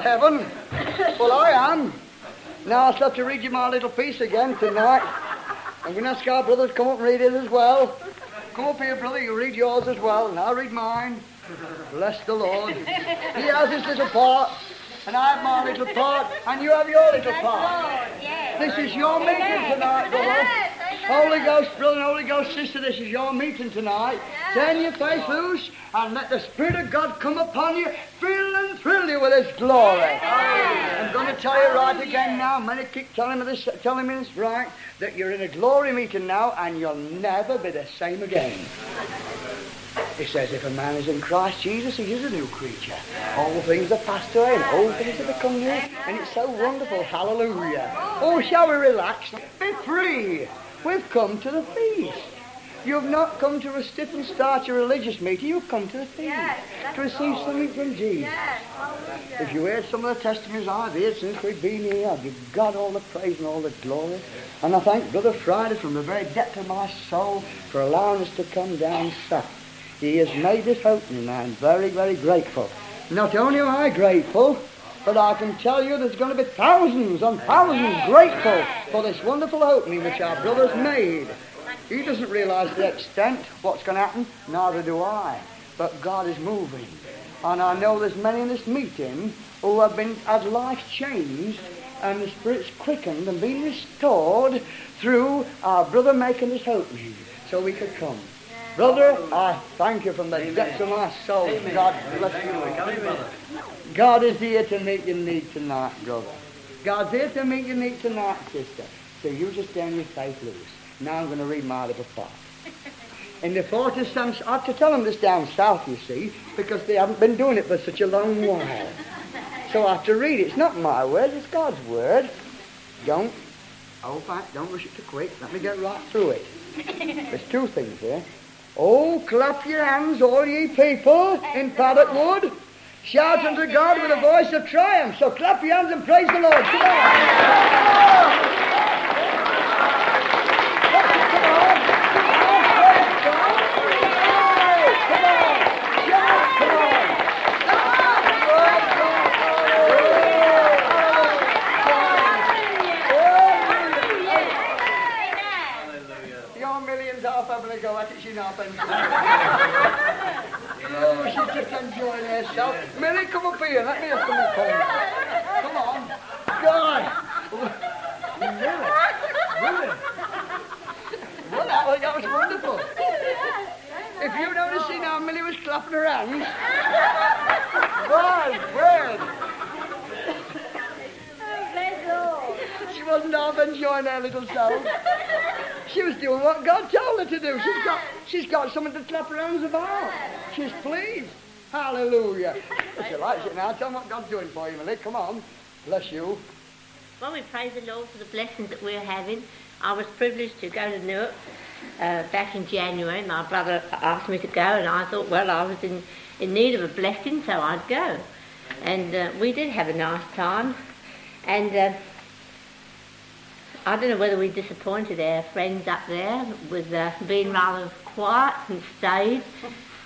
about heaven. Well, I am. Now I'll have to read you my little piece again tonight. I'm going to ask our brothers to come up and read it as well. Come up here, brother. You read yours as well, and I'll read mine. Bless the Lord. He has his little part, and I have my little part, and you have your little part. This is your meeting tonight, brother. Holy Ghost, brother, Holy Ghost, sister, this is your meeting tonight. Turn your face loose and let the Spirit of God come upon you, fill and thrill you with His glory. I'm going to tell you right again now. Many keep telling me this, telling me this right, that you're in a glory meeting now and you'll never be the same again. It says, if a man is in Christ Jesus, he is a new creature. All things are passed away and all things have become new. And it's so wonderful. Hallelujah. Oh, shall we relax? Be free. We've come to the feast. You've not come to a stiff and starch a religious meeting. You've come to the feast Yes, to receive all. something from Jesus. Yes. If you heard some of the testimonies ah, I've heard since we've been here, I give God all the praise and all the glory. And I thank Brother Friday from the very depth of my soul for allowing us to come down south. He has made this opening and I'm very, very grateful. Not only am I grateful, but I can tell you there's going to be thousands and thousands grateful for this wonderful opening which our brother's made. He doesn't realize the extent what's going to happen, neither do I. But God is moving. And I know there's many in this meeting who have been had life changed and the spirit's quickened and been restored through our brother making this opening so we could come. Brother, I thank you from the depths of my soul. God bless you. God is here to meet your need tonight, brother. God's here to meet your need tonight, sister. So you just turn your faith loose. Now I'm going to read my little part. In the Protestants, I have to tell them this down south, you see, because they haven't been doing it for such a long while. So I have to read it. It's not my word, it's God's word. Don't, oh, back, don't rush it too quick. Let me get right through it. There's two things here. Oh, clap your hands, all ye people in Paddock Wood. Shout unto God with a voice of triumph. So clap your hands and praise the Lord. Come on. Come on. Come on. Shout. Come on. Your millions half having a go at it, she's not having Oh, she's just enjoying herself. Millie, come up here. Let me have some of the Come on. God. Really? Really? Well, that was, that was wonderful. If you'd only seen how Millie was clapping her hands. My word. Oh, she wasn't half enjoying her little self. She was doing what God told her to do. She's got, she's got something to clap her hands about. She's pleased. Hallelujah. She likes it now. Tell them what God's doing for you, Millie. Come on. Bless you. Well, we praise the Lord for the blessings that we're having. I was privileged to go to Newark uh, back in January. My brother asked me to go, and I thought, well, I was in, in need of a blessing, so I'd go. And uh, we did have a nice time. And uh, I don't know whether we disappointed our friends up there with uh, being rather quiet and staid.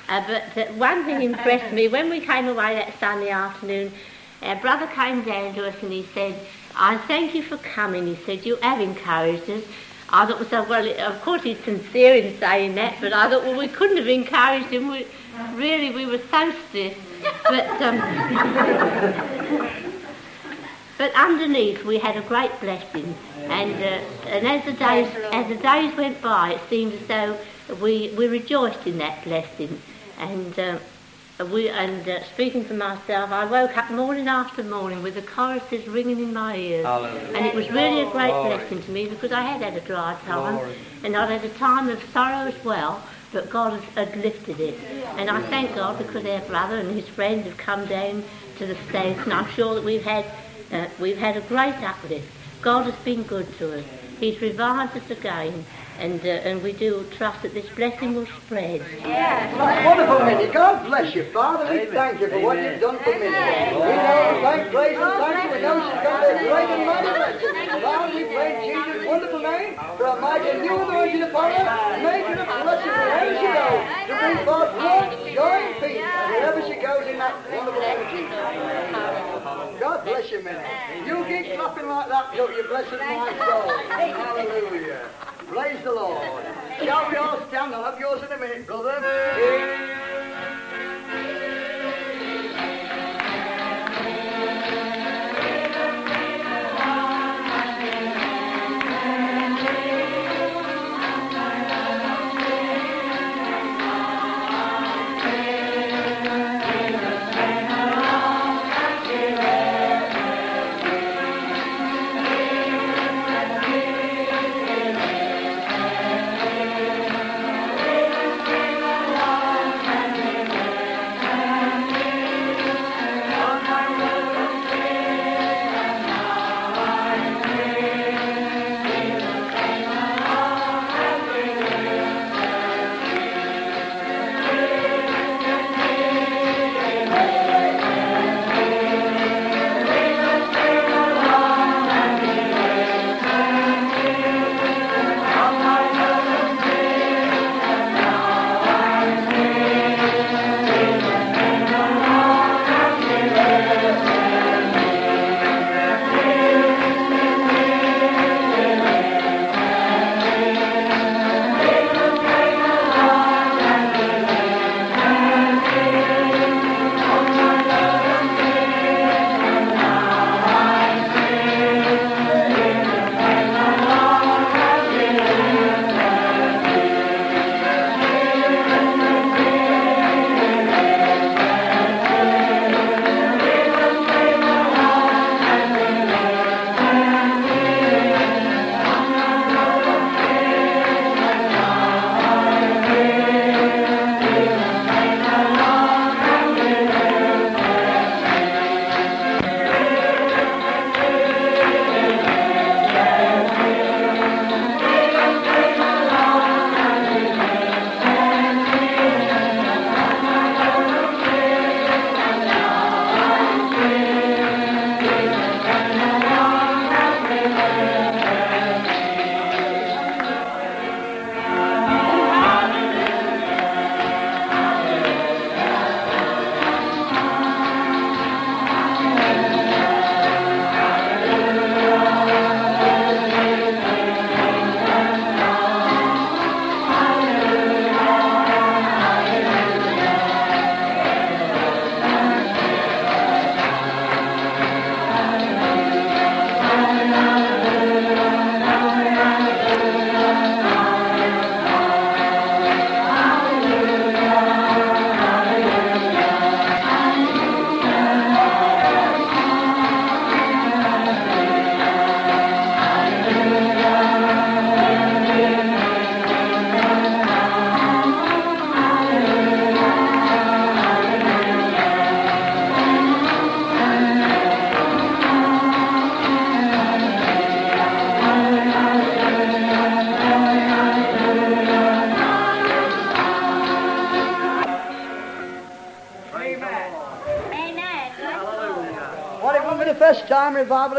Uh, but one thing impressed me when we came away that Sunday afternoon. Our brother came down to us and he said, "I thank you for coming." He said, "You have encouraged us." I thought, well, well, of course he's sincere in saying that, but I thought, well, we couldn't have encouraged him. We, really, we were so stiff. But um, but underneath, we had a great blessing, and uh, and as the days as the days went by, it seemed as though we we rejoiced in that blessing, and. Uh, we, and uh, speaking for myself, I woke up morning after morning with the choruses ringing in my ears. And it was really a great blessing to me because I had had a dry time and I'd had a time of sorrow as well, but God has, had lifted it. And I thank God because our brother and his friends have come down to the States and I'm sure that we've had, we've had a great uplift. God has been good to us. He's revived us again and, uh, and we do trust that this blessing will spread. That's wonderful, Minnie. God bless you, Father. We thank you for what you've done for Minnie. We know, thank, praise, and thank you. know she's going to be a great and mighty blessing. Lord, we pray Jesus' wonderful name for a mighty new anointing upon her, make her a blessing wherever she goes, to bring forth love, joy, and peace wherever she goes in that wonderful name of Jesus. God bless you, Minnie. You keep clapping like that till you bless my soul. Hallelujah. Praise the Lord. Shall we all stand? I'll have yours in a minute, brother.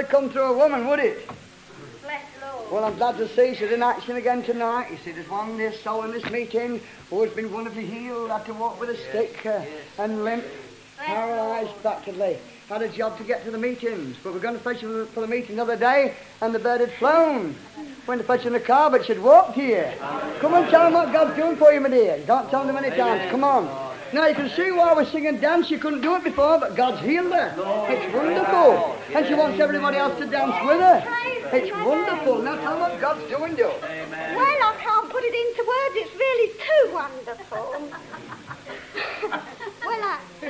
Time come through a woman, would it? Bless the Lord. Well, I'm glad to see she's in action again tonight. You see, there's one this soul in this meeting who has been wonderfully healed, had to walk with a stick uh, and limp, paralysed practically. Had a job to get to the meetings, but we're going to fetch her for the meeting the other day, and the bird had flown. Went to fetch her in the car, but she'd walked here. Come on, tell them what God's doing for you, my dear. You can't tell them many times. Come on. Now you can see why we're singing dance. She couldn't do it before, but God's healed her. It's wonderful. And she wants everybody else to dance with her. It's wonderful. Now tell what God's doing, you. Well, I can't put it into words. It's really too wonderful. well, I,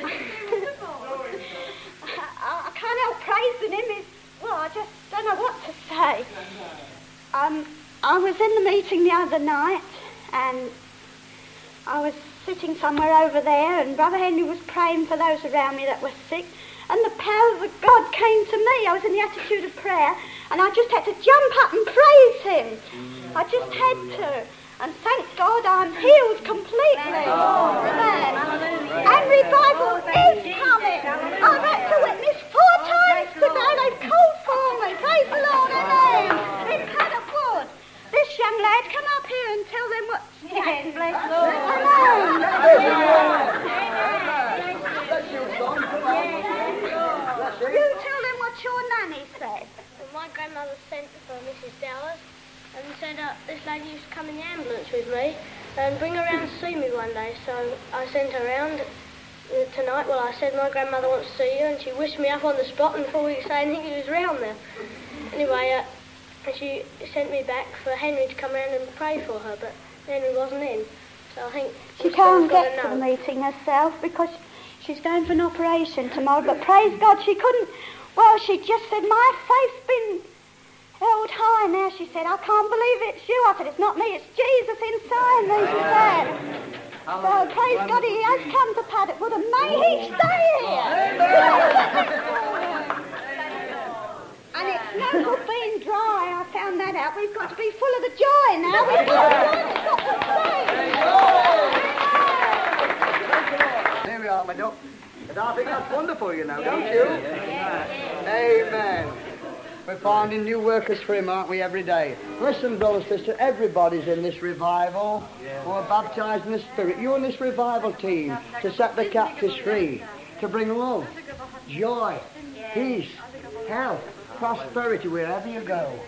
I, I can't help praising him. It's, well, I just don't know what to say. Um, I was in the meeting the other night, and I was sitting somewhere over there, and Brother Henry was praying for those around me that were sick. And the power of God came to me. I was in the attitude of prayer, and I just had to jump up and praise Him. I just had to. And thank God I'm healed completely. Oh, And revival oh, is coming. I've had to witness four times today. They've called for me. Praise the Lord. Amen. Incredible. This young lad, come up here and tell them what. Yes, bless Lord. Come on. You tell them what your nanny said. Well, my grandmother sent for Mrs. Dallas and said uh, this lady used to come in the ambulance with me and bring her around to see me one day. So I sent her round tonight. Well, I said my grandmother wants to see you, and she wished me up on the spot, and before we could say anything, he was round there. Anyway, uh, she sent me back for Henry to come around and pray for her, but Henry wasn't in. So I think She we've can't got get to the meeting herself because she's going for an operation tomorrow. But praise God, she couldn't. Well, she just said, My faith's been held high now. She said, I can't believe it's you. I said, It's not me, it's Jesus inside me, she said. So praise God, he has come to Paddock Wood and may he stay here. And it's no good being dry. I found that out. We've got to be full of the joy now. We've got to, it's got to stay. There we are, my duck. And I think that's wonderful, you know, don't you? Amen. We're finding new workers for him, aren't we, every day? Listen, brother, sister, everybody's in this revival who are baptized in the Spirit. You're in this revival team to set the captives free, to bring love, joy, peace, health, prosperity wherever you go.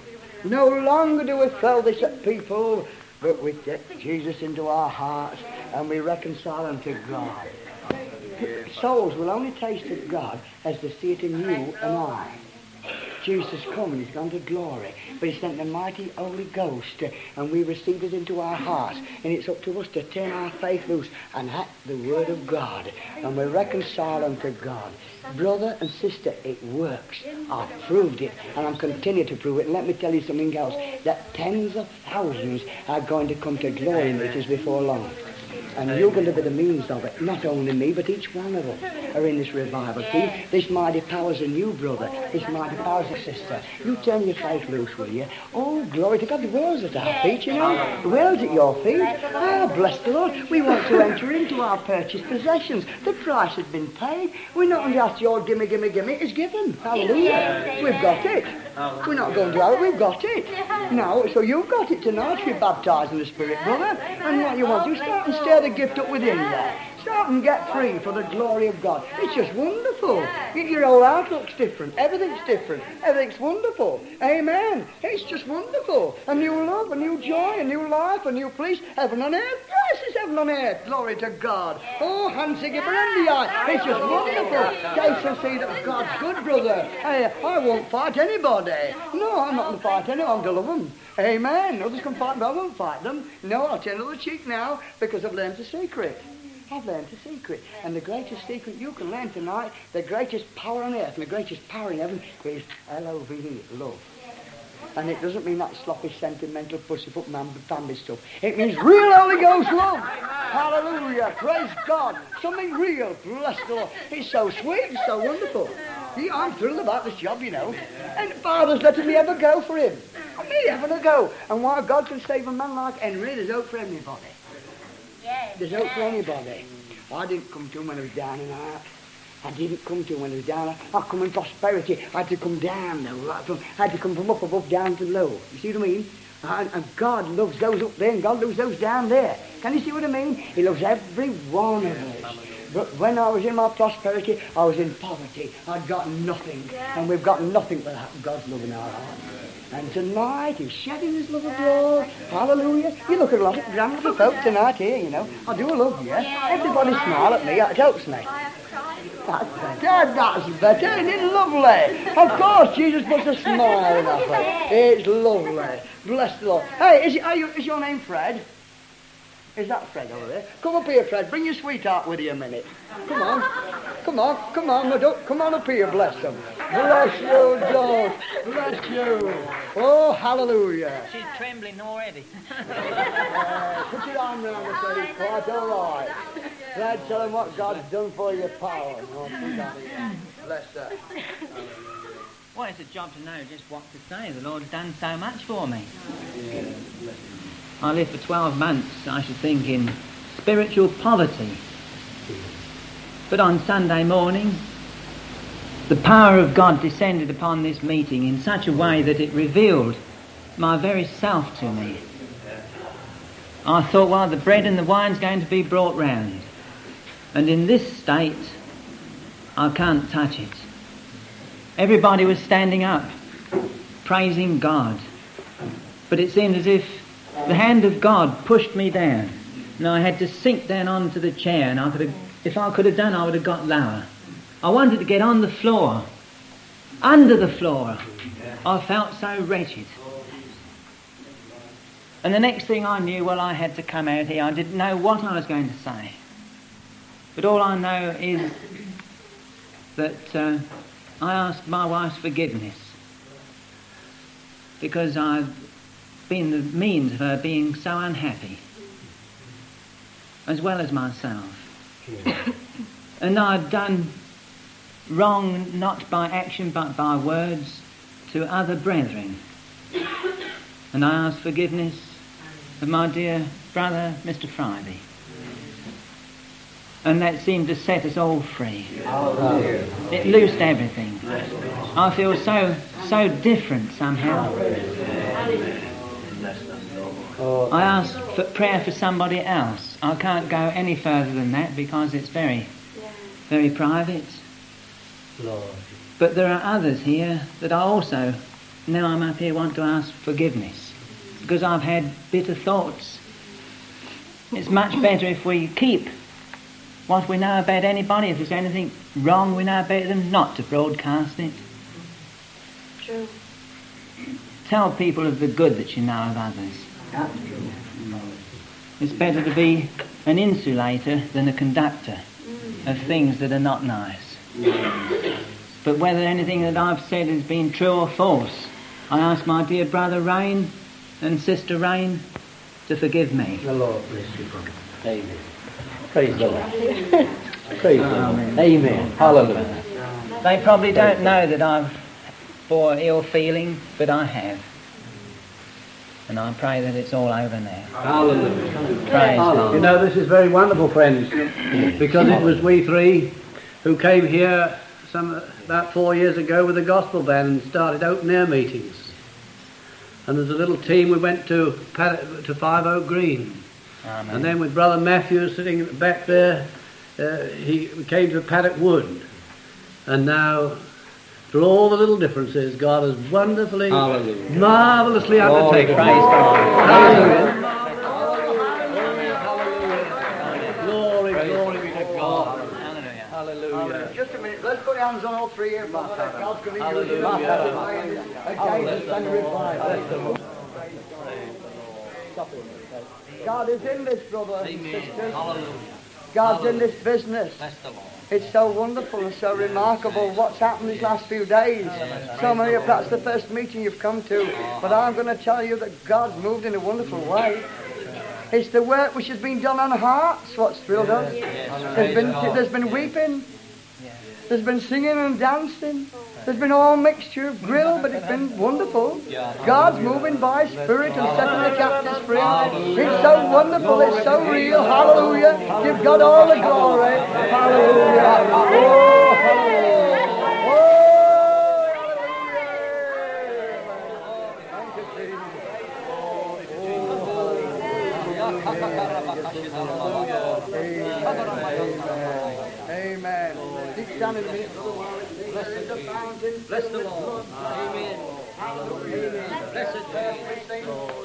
No longer do we throw this at people, but we get Jesus into our hearts and we reconcile them to God. Souls will only taste of God as they see it in you and I. Jesus come and he's gone to glory, but he sent the mighty Holy Ghost and we received it into our hearts. And it's up to us to turn our faith loose and act the word of God. And we reconcile them to God. Brother and sister, it works. I've proved it and I'm continuing to prove it. And let me tell you something else, that tens of thousands are going to come to glory in it before long. And you're going to be the means of it. Not only me, but each one of us are in this revival team. This mighty power's in you, brother. This mighty power's in sister. You turn your faith loose, will you? Oh, glory to God. The world's at our feet, you know. The world's at your feet. Ah, bless the Lord. We want to enter into our purchased possessions. The price has been paid. We're not to ask your gimme, gimme, gimme. It's given. Hallelujah. We've got it. We're not going to have it. We've got it. No, so you've got it tonight. You're baptized in the Spirit, brother. And what you want you start and stir the gift up within you. Start and get free for the glory of God. It's just wonderful. Your whole outlook's different. Everything's different. Everything's wonderful. Amen. It's just wonderful. A new love, a new joy, a new life, a new peace. Heaven on earth. Yes, it's heaven on earth. Glory to God. Oh, Hansi Giberendi. It's just wonderful. And see that God's good, brother. Hey, I won't fight anybody. No, I'm not going to fight anyone. I'm going to love them. Amen. Others can fight, but I won't fight them. No, I'll turn the cheek now because I've learned the secret. I've learned a secret. And the greatest secret you can learn tonight, the greatest power on earth and the greatest power in heaven is L-O-V-E, love. And it doesn't mean that sloppy, sentimental, pussyfoot, mamby-pamby stuff. It means real Holy Ghost love. Hallelujah. Praise God. Something real. Bless the Lord. It's so sweet. It's so wonderful. Yeah, I'm thrilled about this job, you know. And Father's letting me ever go for him. I'm me having a go. And while God can save a man like Henry, there's hope for everybody. There's hope for anybody. I didn't come to him when I was down and out. I didn't come to him when I was down. I come in prosperity. I had to come down though. I had to come from up above down to low. You see what I mean? And, and God loves those up there and God loves those down there. Can you see what I mean? He loves every one of us. But when I was in my prosperity, I was in poverty. I'd got nothing. And we've got nothing but God's love in our hearts. And tonight he's shedding his love abroad. Hallelujah. You look at a lot of grand little folk tonight here, you know. I do love you. Everybody smile at me. It helps me. That's better. That's better. Isn't it lovely? Of course, Jesus puts a smile on our face. It's lovely. Bless the Lord. Hey, is, are you, is your name Fred? Is that Fred over there? Come up here, Fred. Bring your sweetheart with you a minute. Come on. Come on. Come on, my duck. Come on up here. Bless them. Bless you, dog. Bless you. Oh, hallelujah. She's trembling already. Uh, put your arm around her so it's quite all right. Fred, tell him what God's done for your power. Oh, Bless her. Well, it's a job to know just what to say. The Lord's done so much for me. I lived for 12 months, I should think, in spiritual poverty. But on Sunday morning, the power of God descended upon this meeting in such a way that it revealed my very self to me. I thought, well, the bread and the wine's going to be brought round. And in this state, I can't touch it. Everybody was standing up. praising God. But it seemed as if the hand of God pushed me down. And I had to sink down onto the chair, and I could have, if I could have done, I would have got lower. I wanted to get on the floor, under the floor. I felt so wretched. And the next thing I knew, well, I had to come out here. I didn't know what I was going to say. But all I know is that uh, I asked my wife's forgiveness because I've been the means of her being so unhappy, as well as myself. and I'd done wrong not by action but by words to other brethren. And I ask forgiveness of my dear brother, Mr. Friday. And that seemed to set us all free. It loosed everything. I feel so, so different somehow. I ask for prayer for somebody else. I can't go any further than that because it's very, very private. But there are others here that I also, now I'm up here, want to ask forgiveness because I've had bitter thoughts. It's much better if we keep what we know about anybody. If there's anything wrong we know about them, not to broadcast it. True. Tell people of the good that you know of others. It's better to be an insulator than a conductor of things that are not nice. But whether anything that I've said has been true or false, I ask my dear brother Rain and sister Rain to forgive me. The Lord bless you, brother. Amen. Praise the Lord. Praise the Lord. Amen. Hallelujah. They probably don't know that I've bore ill feeling, but I have. And I pray that it's all over now. Hallelujah. Praise You know, this is very wonderful, friends, because it was we three who came here some about four years ago with a gospel band and started open air meetings. And as a little team, we went to Paddock, to Five Oak Green, Amen. and then with Brother Matthew sitting back there, uh, he we came to Paddock Wood, and now. Through all the little differences, God has wonderfully, marvelously undertaken. Praise God. Glory, glory be to God. Hallelujah. Hallelujah. Just a minute. Let's put our hands on all three here, brother. God's going to use you. And revival. God is in this, brother and sisters. God's in this business. It's so wonderful and so remarkable what's happened these last few days. So many of you that's the first meeting you've come to. But I'm going to tell you that God's moved in a wonderful way. It's the work which has been done on hearts what's thrilled us. There's been, there's been weeping. There's been singing and dancing. There's been all mixture of grill, but it's been wonderful. God's moving by Spirit and setting the captives free. It's so wonderful. It's so real. Hallelujah. Give God all the glory. Hallelujah. Oh, hallelujah. Oh. Thank you, Jesus. Amen. Keep standing a minute. Bless the fountain. Bless the Lord. Amen. Hallelujah. Blessed be.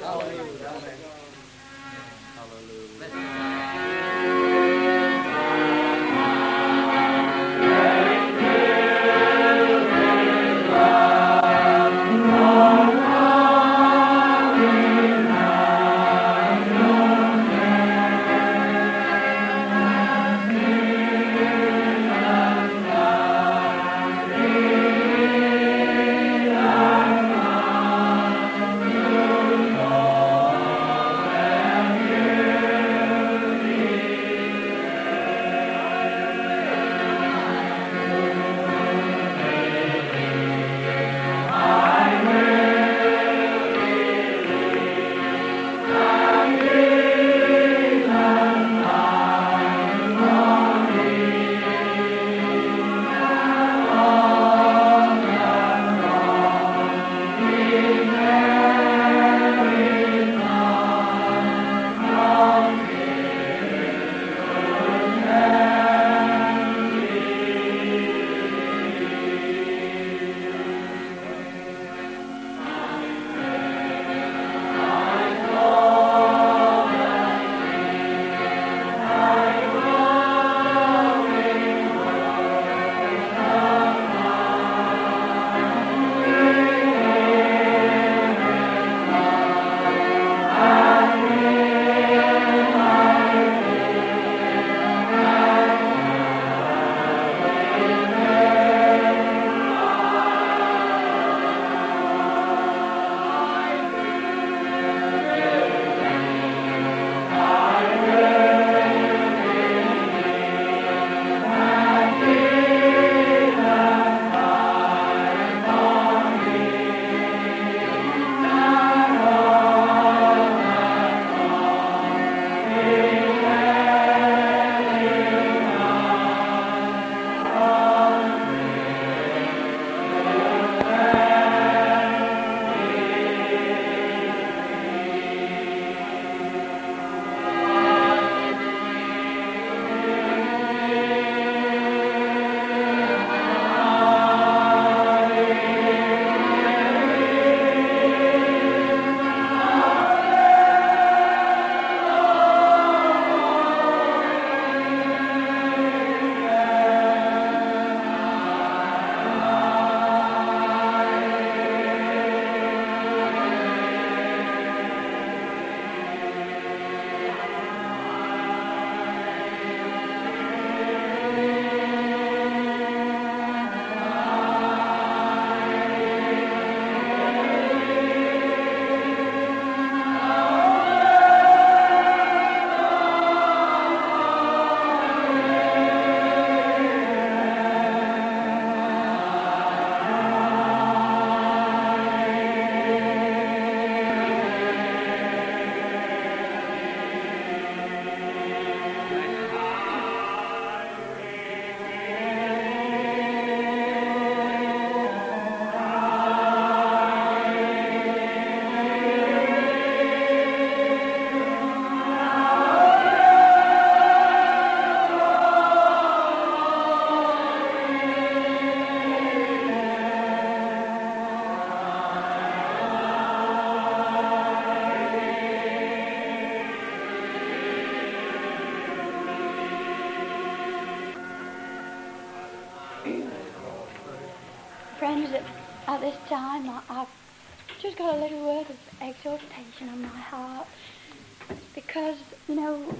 Because, you know,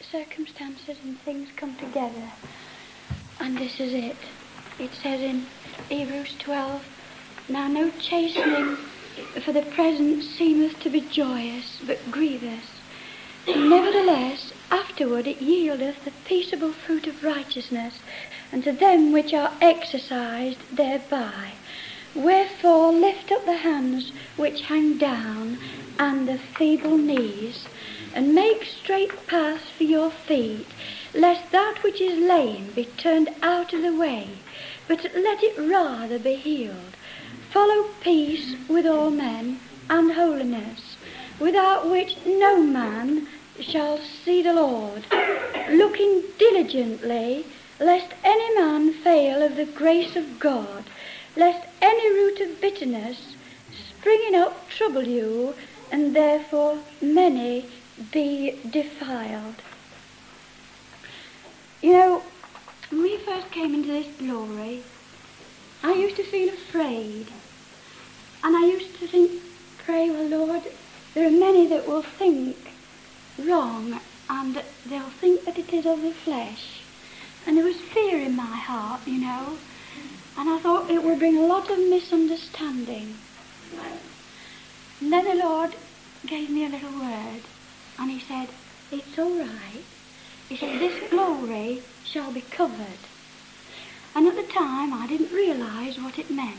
circumstances and things come together. And this is it. It says in Hebrews 12, Now no chastening for the present seemeth to be joyous, but grievous. Nevertheless, afterward it yieldeth the peaceable fruit of righteousness unto them which are exercised thereby. Wherefore lift up the hands which hang down, and the feeble knees, and make straight paths for your feet, lest that which is lame be turned out of the way, but let it rather be healed. Follow peace with all men, and holiness, without which no man shall see the Lord, looking diligently, lest any man fail of the grace of God, lest any root of bitterness springing up trouble you, and therefore many be defiled. You know, when we first came into this glory, I used to feel afraid. And I used to think, pray, well, Lord, there are many that will think wrong and they'll think that it is of the flesh. And there was fear in my heart, you know. And I thought it would bring a lot of misunderstanding. And then the Lord gave me a little word. And he said, it's all right. He said, this glory shall be covered. And at the time, I didn't realize what it meant.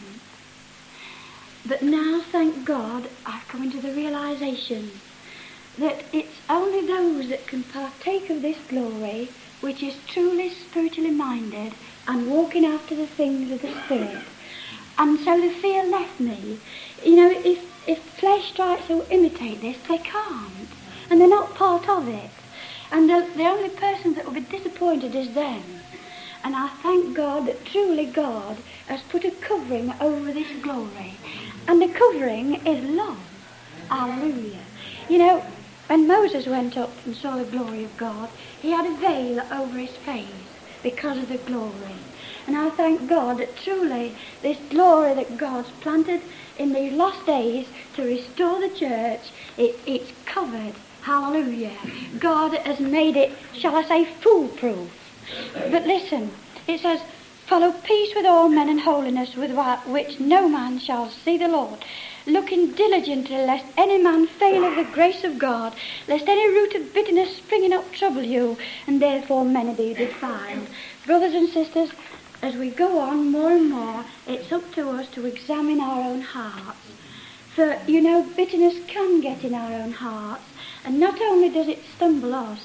But now, thank God, I've come into the realization that it's only those that can partake of this glory which is truly spiritually minded and walking after the things of the Spirit. And so the fear left me. You know, if, if flesh tries to imitate this, they can't. And they're not part of it. And the, the only persons that will be disappointed is them. And I thank God that truly God has put a covering over this glory. And the covering is love. Hallelujah. You know, when Moses went up and saw the glory of God, he had a veil over his face because of the glory. And I thank God that truly this glory that God's planted in these last days to restore the church, it, it's covered. Hallelujah. God has made it, shall I say, foolproof. But listen, it says, follow peace with all men and holiness with which no man shall see the Lord looking diligently lest any man fail of the grace of God, lest any root of bitterness springing up trouble you, and therefore many be defiled. Brothers and sisters, as we go on more and more, it's up to us to examine our own hearts. For, you know, bitterness can get in our own hearts, and not only does it stumble us,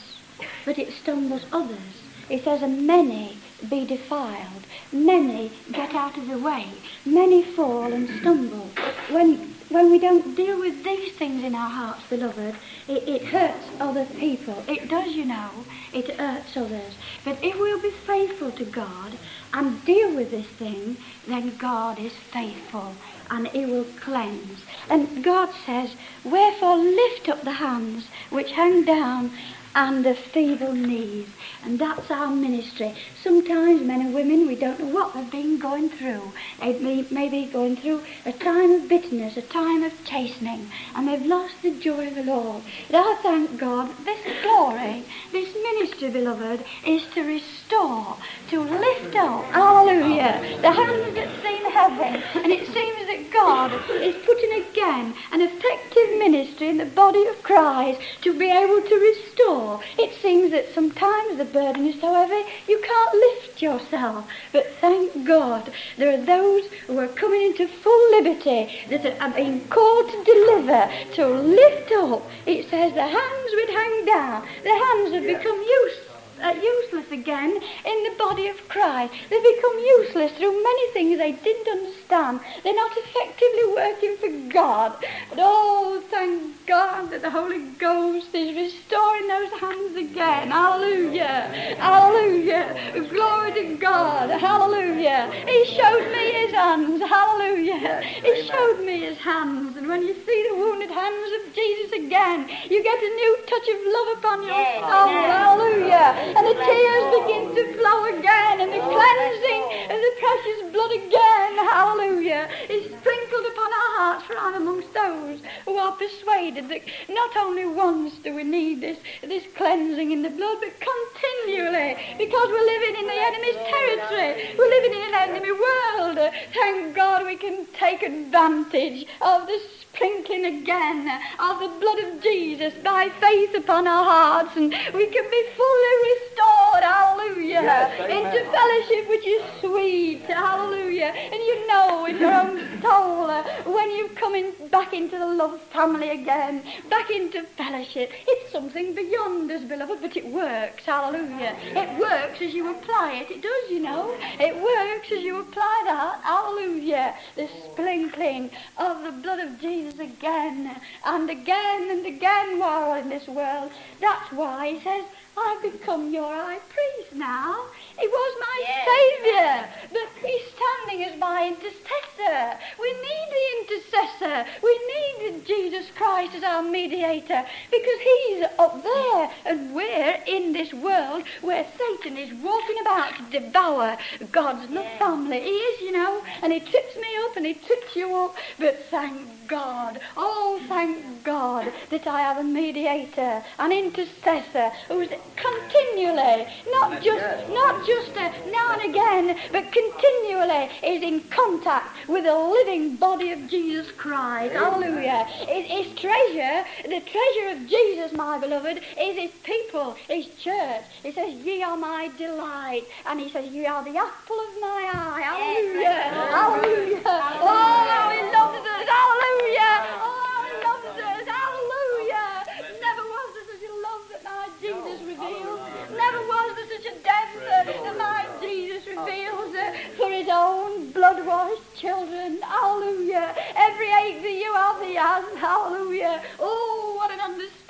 but it stumbles others. It says, and many be defiled. Many get out of the way. Many fall and stumble. When, when we don't deal with these things in our hearts, beloved, it, it hurts other people. It does, you know. It hurts others. But if we'll be faithful to God and deal with this thing, then God is faithful and he will cleanse. And God says, Wherefore lift up the hands which hang down and the feeble knees. And that's our ministry. Sometimes men and women, we don't know what they've been going through. They may, may be going through a time of bitterness, a time of chastening, and they've lost the joy of the Lord. But I thank God this glory, this ministry, beloved, is to restore, to lift up, hallelujah, the hands that seem heavy. And it seems that God is putting again an effective ministry in the body of Christ to be able to restore. It seems that sometimes the burden is so heavy you can't lift yourself. But thank God there are those who are coming into full liberty that are being called to deliver, to lift up. It says the hands would hang down. The hands have become useless uh, useless again in the body of Christ. They become useless through many things they didn't understand. They're not effectively working for God. But oh, thank God that the Holy Ghost is restoring those hands again. Hallelujah. Hallelujah. Glory to God. Hallelujah. He showed me his hands. Hallelujah. He showed me his hands, and when you see the wounded hands of Jesus again, you get a new touch of love upon your soul. Hallelujah. And the tears begin to flow again, and the oh, cleansing of the precious blood again. Hallelujah. Is sprinkled upon our hearts, for I'm amongst those who are persuaded not only once do we need this, this cleansing in the blood, but continually, because we're living in the enemy's territory. We're living in an enemy world. Thank God we can take advantage of the sprinkling again of the blood of Jesus by faith upon our hearts, and we can be fully restored, hallelujah, Yes, into fellowship which is sweet, hallelujah. And you know in your own soul uh, when you're coming back into the love family again, back into fellowship, it's something beyond us, beloved, but it works, hallelujah. It works as you apply it, it does, you know. It works as you apply that, hallelujah. The sprinkling of the blood of Jesus again and again and again while in this world. That's why he says, I've become your high priest now. He was my Yes. Saviour, but he's standing as my intercessor. We need the intercessor. We need Jesus Christ as our mediator because he's up there and we're in this world where Satan is walking about to devour God's love family. He is, you know, and he trips me up and he trips you up, but thank God, oh thank God that I have a mediator, an intercessor who's continually, not just, not just uh, now and again, but continually is in contact with the living body of Jesus Christ. Hallelujah. His, his treasure, the treasure of Jesus, my beloved, is his people, his church. He says, ye are my delight. And he says, ye are the apple of my eye. Hallelujah. Hallelujah. Oh, he loves us. Hallelujah. Oh, he loves us. Hallelujah. Never was there such a love that my Jesus revealed. Never was there such a depth uh, that my Jesus reveals for his own blood-washed children. Hallelujah. Every ache that you have, he has. Hallelujah. Oh, what an understanding,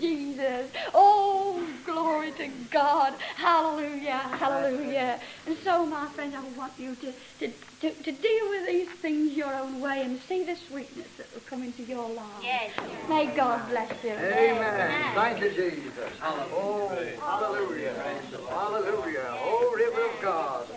Jesus. Oh, glory to God. Hallelujah. Hallelujah. And so, my friend, I want you to, to, to, to deal with these things your own way and see the sweetness that will come into your life. Yes. May God bless you. Amen. Thank you, Jesus. Oh, hallelujah. Hallelujah. Oh, river of God.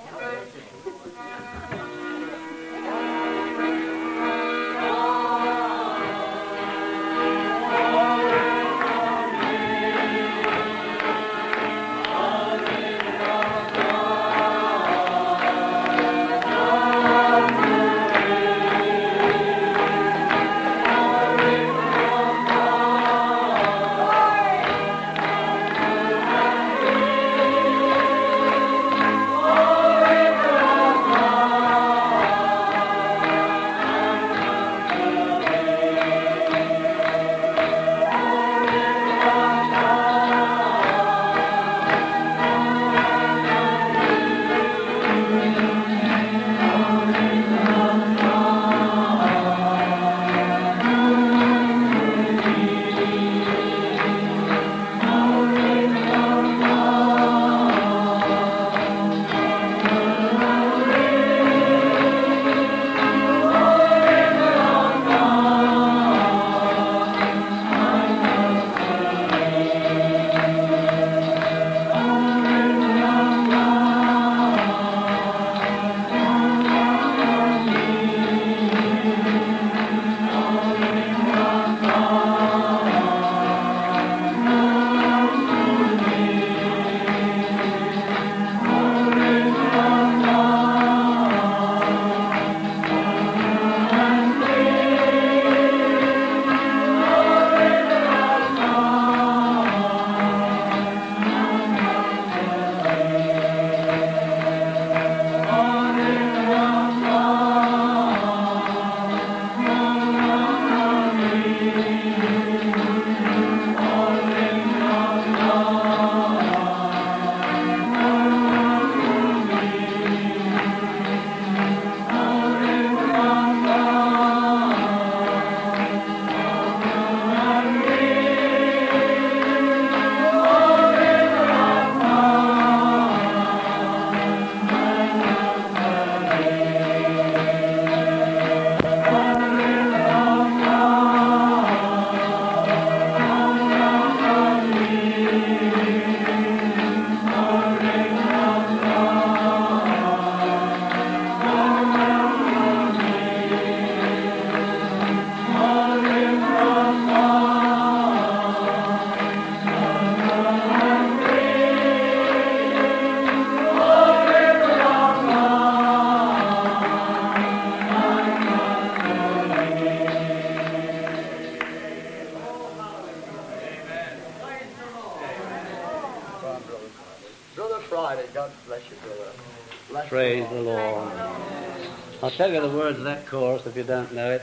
Tell you the words of that chorus if you don't know it.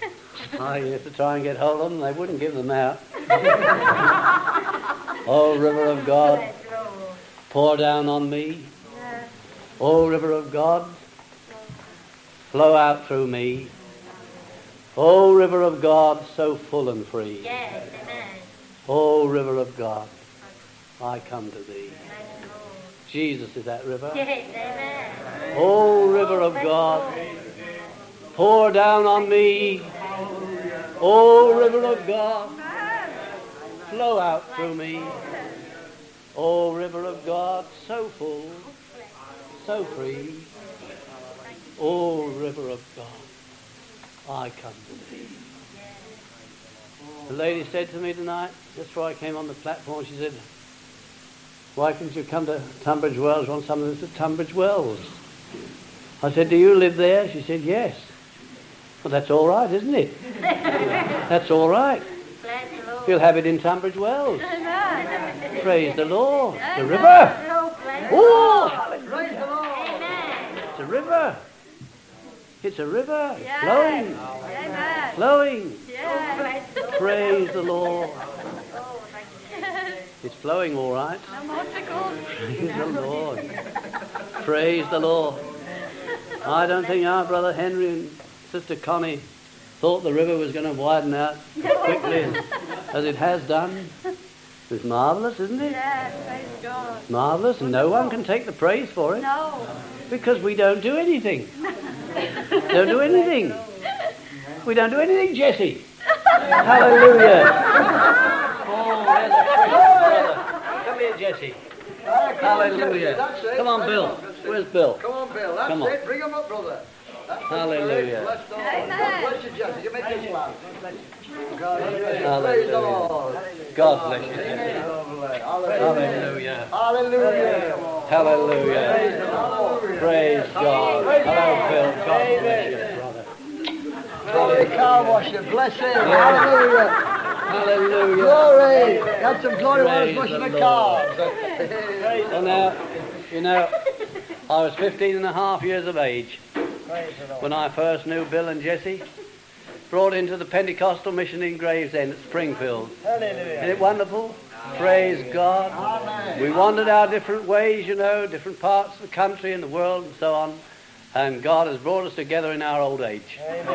I used to try and get hold of them, they wouldn't give them out. oh, river of God, pour down on me. Oh, river of God, flow out through me. Oh, river of God, so full and free. Yes. Oh, river of God, I come to thee. Jesus is that river. Yes. Oh, river of God, pour down on me. Oh, river of God, flow out through me. Oh, river of God, so full, so free. Oh, river of God, I come to thee. The lady said to me tonight, just before I came on the platform, she said, why couldn't you come to Tunbridge Wells? Want something that's at Tunbridge Wells? I said, do you live there? She said, yes. Well, that's all right, isn't it? that's all right. You'll have it in Tunbridge Wells. Praise the Lord. The river. Oh, hallelujah. Praise the Lord. Amen. It's a river. It's a river. It's flowing. Amen. Flowing. Oh, bless the Lord. Praise the Lord. Oh, thank you. It's flowing all right. No more to go. Praise the Lord. Praise the Lord. I don't think our brother Henry and sister Connie thought the river was going to widen out quickly as, as it has done. It's marvellous, isn't it? Yes, praise God. Marvellous, and no one can take the praise for it No. because we don't do anything. don't do anything. We don't do anything, Jesse. Hallelujah. Oh, there's a precious. Come here, Jesse. Hallelujah. Come on, Bill. God. That's it. Where's Bill? Come on, Bill. That's Come on. it. Bring him up, brother. Hallelujah. Bless the Lord. Amen. God bless you, Jesse. You make this man. God bless you. Praise Hallelujah. God bless you, Hallelujah. Hallelujah. Hallelujah. Praise God. Hello, Bill. God bless you, brother. Glory, car washer. Bless him. Hallelujah. Hallelujah. Glory. Got some glory while I was washing the the cars. Well, now, you know, I was 15 and a half years of age when I first knew Bill and Jesse. Brought into the Pentecostal mission in Gravesend at Springfield. Isn't it wonderful? Praise God. We wandered our different ways, you know, different parts of the country and the world and so on. And God has brought us together in our old age. and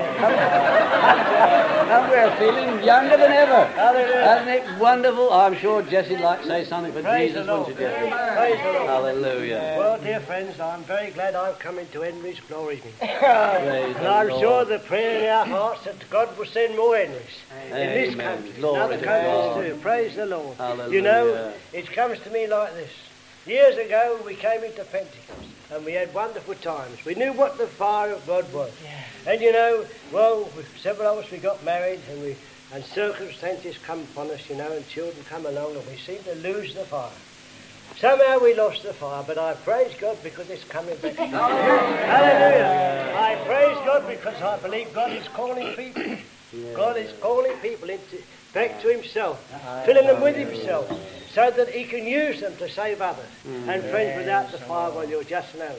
we're feeling younger than ever. Hallelujah. Isn't it wonderful? I'm sure Jesse'd like to say something for Jesus, wouldn't you, Jesse? Praise the Lord. Hallelujah. Well, dear friends, I'm very glad I've come into Henry's glory And I'm Lord. sure the prayer in our hearts that God will send more Henrys in this country, Glory and other to countries too. Praise the Lord. Hallelujah. You know, it comes to me like this. Years ago, we came into Pentecost and we had wonderful times. We knew what the fire of God was. And you know, well, several of us, we got married and we and circumstances come upon us, you know, and children come along and we seem to lose the fire. Somehow we lost the fire, but I praise God because it's coming back. Hallelujah. I praise God because I believe God is calling people. God is calling people into, back to Himself, uh-huh. filling them with Himself, so that He can use them to save others. Mm. And friends, without the fire, well, you'll just know.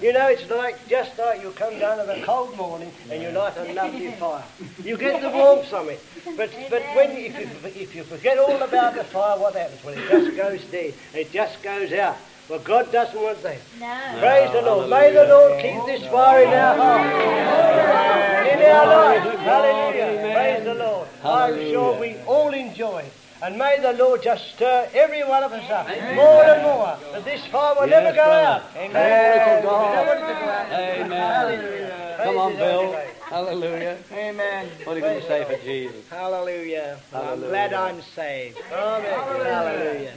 You know, it's like just like you come down on a cold morning and you light a lovely fire. You get the warmth from it, but but when if you if you forget all about the fire, what happens? Well, it just goes dead. It just goes out. Well, God doesn't want that. No. Praise the Lord. May the Lord keep this fire in our hearts. In our lives. Hallelujah. Praise the Lord. I'm sure we all enjoy it. And may the Lord just stir every one of us up more and more. That this fire will never go brother. out. Glory to God. We don't want it to go out. Amen. Hallelujah. Come on, Bill. His holy name. Hallelujah. Amen. What are you going to say for Jesus? Hallelujah. I'm glad I'm saved. Amen. Hallelujah.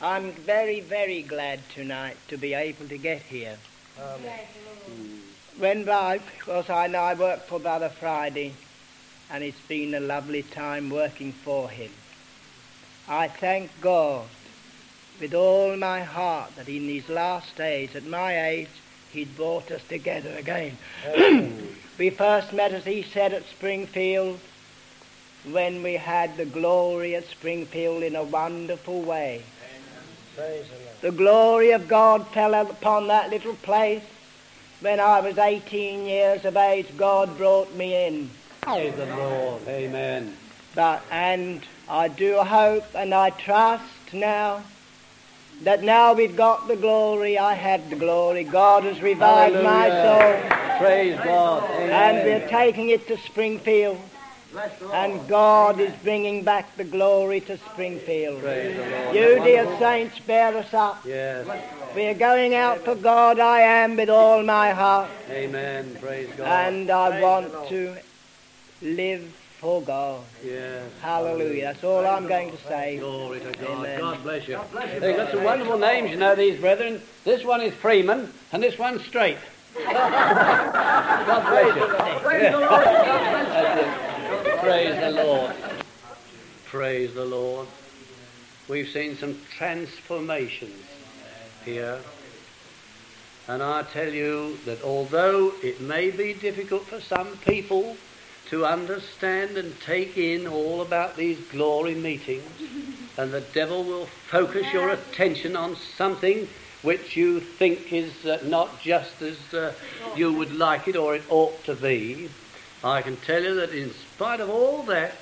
I'm very, very glad tonight to be able to get here. When I, because I know I work for Brother Friday, and it's been a lovely time working for him. I thank God with all my heart that in these last days, at my age, he'd brought us together again. we first met, as he said, at Springfield when we had the glory at Springfield in a wonderful way. The The glory of God fell upon that little place. When I was 18 years of age, God brought me in. Praise the Lord. Amen. But, and I do hope and I trust now that now we've got the glory, I have the glory. God has revived my soul. Praise God. Amen. And we're taking it to Springfield. And God is bringing back the glory to Springfield. Praise the Lord. You, dear saints, bear us up. Yes. We're going out for God, I am, with all my heart. Amen. Praise God. And I want to live for God. yes. Hallelujah. That's all I'm going to say. Glory to God. Amen. God bless you. They've got some wonderful names, you know, these brethren. This one is Freeman, and this one's Straight. God bless you. That's it. Praise the Lord. Praise the Lord. We've seen some transformations here. And I tell you that although it may be difficult for some people to understand and take in all about these glory meetings, and the devil will focus your attention on something which you think is uh, not just as uh, you would like it or it ought to be, I can tell you that in spite of all that,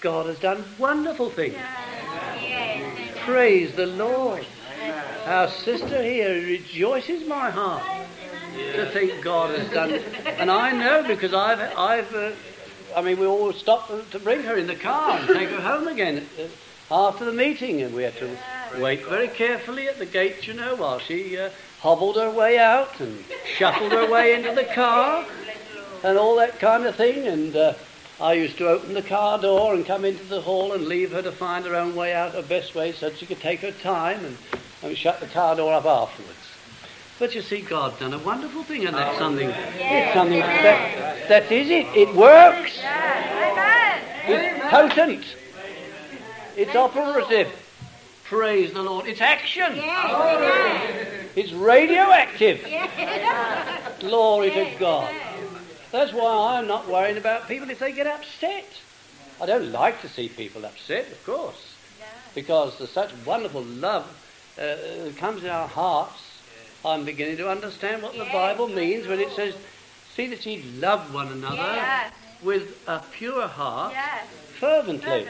God has done wonderful things. Praise the Lord. Our sister here rejoices my heart to think God has done it. And I know because I've, I've uh, I mean, we all stopped to, to bring her in the car and take her home again uh, after the meeting. And we had to wait very carefully at the gate, you know, while she uh, hobbled her way out and shuffled her way into the car and all that kind of thing. And uh, I used to open the car door and come into the hall and leave her to find her own way out, her best way, so that she could take her time and, and shut the car door up afterwards. But you see, God's done a wonderful thing, and that's something. It's something that that is it. It works. It's potent. It's operative. Praise the Lord. It's action. It's radioactive. Glory to God. That's why I'm not worrying about people if they get upset. I don't like to see people upset, of course, because there's such wonderful love uh, that comes in our hearts. I'm beginning to understand what the Bible means when it says, "See that ye love one another Yes. with a pure heart, Yes. fervently."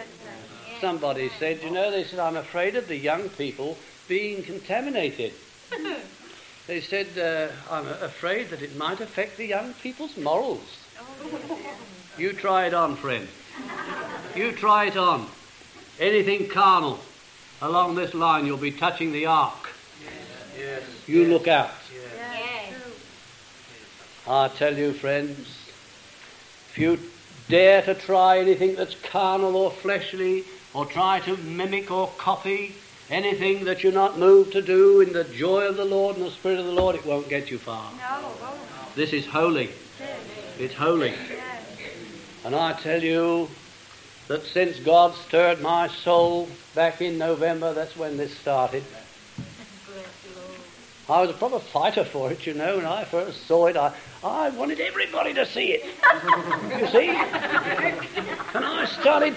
Somebody said, you know, they said, I'm afraid of the young people being contaminated. they said, uh, I'm afraid that it might affect the young people's morals. You try it on, friend. You try it on. Anything carnal along this line, you'll be touching the ark. Yes. You look out. Yes. I tell you, friends, if you dare to try anything that's carnal or fleshly, or try to mimic or copy anything that you're not moved to do in the joy of the Lord and the Spirit of the Lord, it won't get you far. No. This is holy. It's holy. And I tell you that since God stirred my soul back in November, that's when this started. I was a proper fighter for it, you know, when I first saw it. I, I wanted everybody to see it. you see? And I started,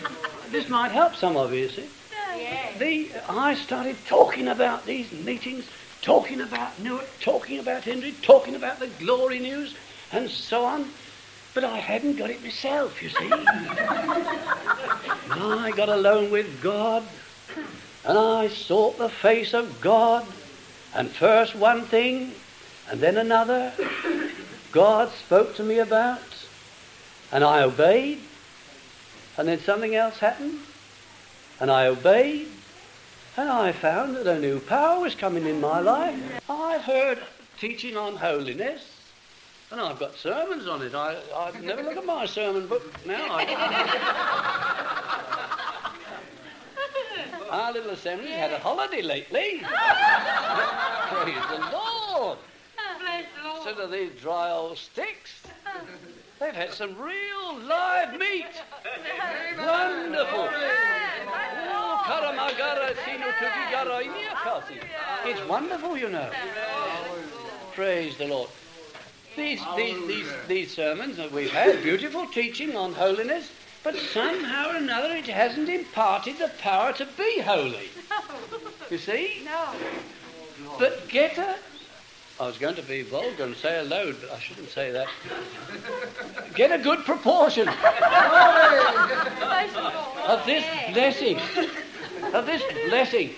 this might help some of you, you see. The, uh, I started talking about these meetings, talking about Newark, talking about Henry, talking about the glory news, and so on. But I hadn't got it myself, you see. I got alone with God, and I sought the face of God, and first one thing, and then another, God spoke to me about, and I obeyed, and then something else happened, and I obeyed, and I found that a new power was coming in my life. I've heard teaching on holiness, and I've got sermons on it. I, I never look at my sermon book now. I, our little assembly's had a holiday lately. Praise the Lord. Instead of these dry old sticks, they've had some real live meat. Wonderful. Oh, karamagara sino tukigara imiakasi. It's wonderful, you know. Praise the Lord. These, these, these, these sermons that we've had, beautiful teaching on holiness, but somehow or another it hasn't imparted the power to be holy. You see? No. But get a. I was going to be vulgar and say a load, but I shouldn't say that. Get a good proportion of this blessing. Of this blessing.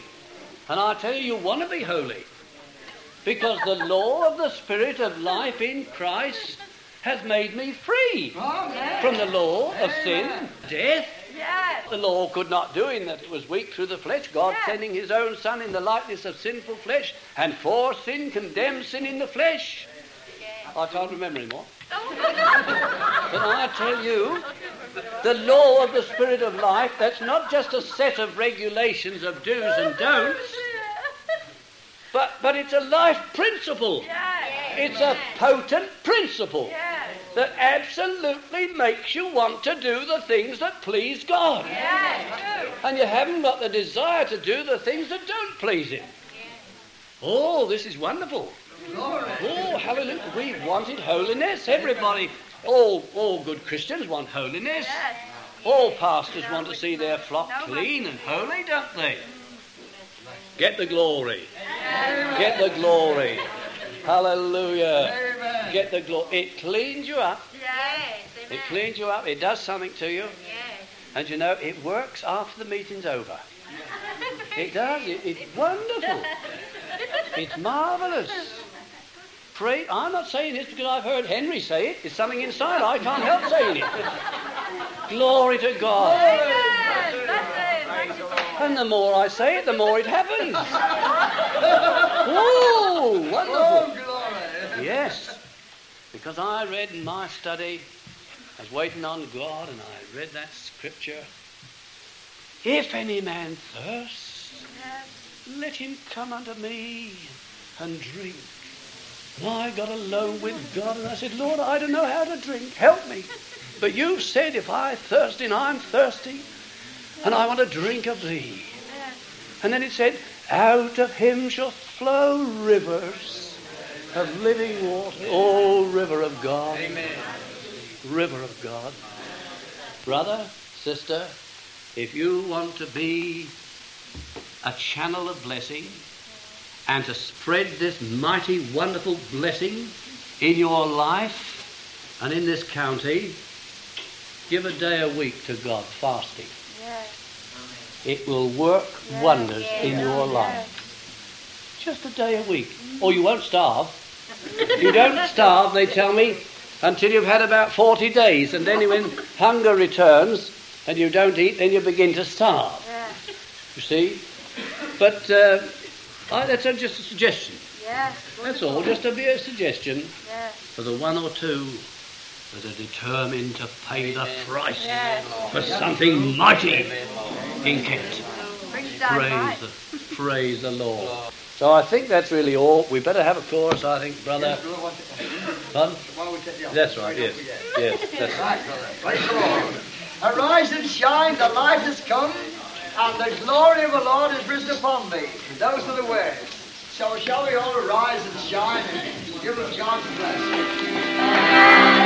And I tell you, you want to be holy. Because the law of the Spirit of life in Christ has made me free oh, from the law of sin, death. Yes. The law could not do in that it was weak through the flesh, God Yes. sending his own Son in the likeness of sinful flesh, and for sin condemned sin in the flesh. I can't remember anymore. but I tell you, the law of the Spirit of life, that's not just a set of regulations of do's and don'ts, but, but it's a life principle. Yes. It's a potent principle yes. that absolutely makes you want to do the things that please God. And you haven't got the desire to do the things that don't please Him. Oh, this is wonderful. Glory. Oh, hallelujah. We wanted holiness. Everybody, all, all good Christians want holiness. All pastors want to see their flock clean and holy, don't they? Get the glory. Get the glory. Hallelujah. Get the glory. It cleans you up. Yes. It cleans you up. It does something to you. Yes. And you know, it works after the meeting's over. It does. It, it's wonderful. It's marvellous. Pray, I'm not saying this because I've heard Henry say it. It's something inside. I can't help saying it. Glory to God. And the more I say it, the more it happens. oh, wonderful. Yes. Because I read in my study, I was waiting on God, and I read that scripture. If any man thirst, let him come unto me and drink. And I got alone with God and I said, Lord, I don't know how to drink. Help me. But you've said if I thirsty and I'm thirsty and I want to drink of thee. And then it said, out of him shall flow rivers of living water. Oh, river of God. Amen. River of God. Brother, sister, if you want to be a channel of blessing and to spread this mighty, wonderful blessing in your life and in this county, give a day a week to God fasting. It will work wonders in your life. Just a day a week. Or you won't starve. You don't starve, they tell me, until you've had about 40 days. And then when hunger returns and you don't eat, then you begin to starve. You see? But uh, I, that's uh, just a suggestion. That's all, just to be a suggestion for the one or two that are determined to pay the price for something mighty in Kent. Praise the, praise the Lord. So I think that's really all. We better have a chorus, I think, brother. Pardon? That's right, yes. Yes, that's right. Praise the Lord. Arise and shine, the light has come, and the glory of the Lord is risen upon me. Those are the words. So shall we all arise and shine and give us God's blessing?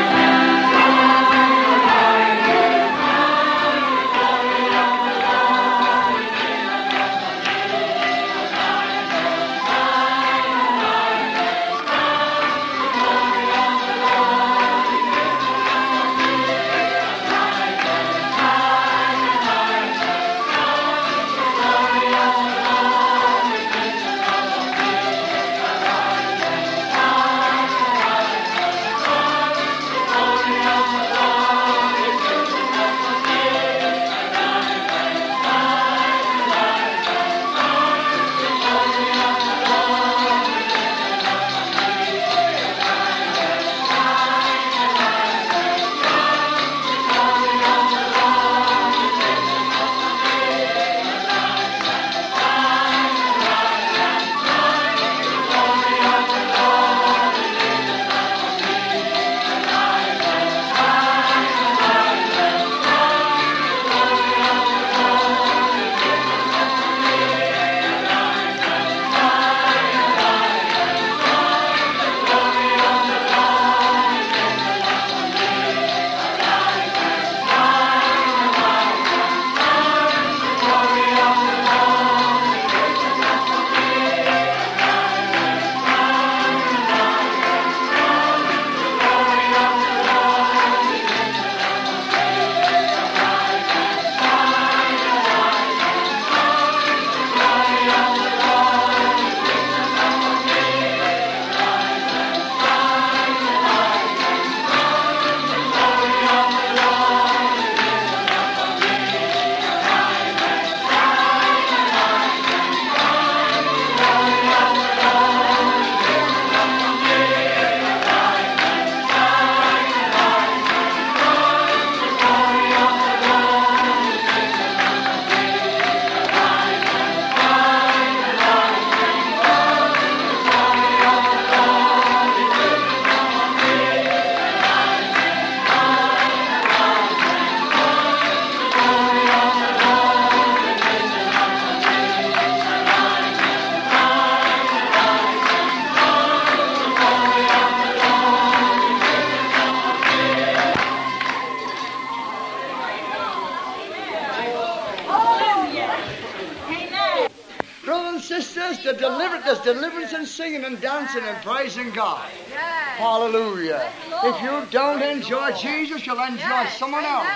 Jesus, you'll enjoy someone else.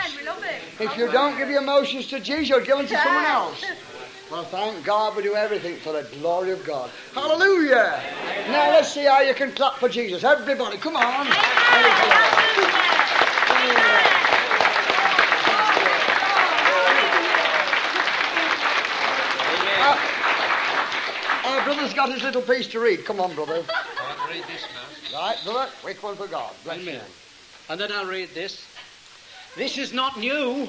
If you don't give your emotions to Jesus, you'll give them to someone else. Well, thank God we do everything for the glory of God. Hallelujah. Now let's see how you can clap for Jesus. Everybody, come on. Praise the Lord. Our brother's got his little piece to read. Come on, brother. read this now. Right, brother. Quick one for God. Bless Amen. you. And then I'll read this. This is not new.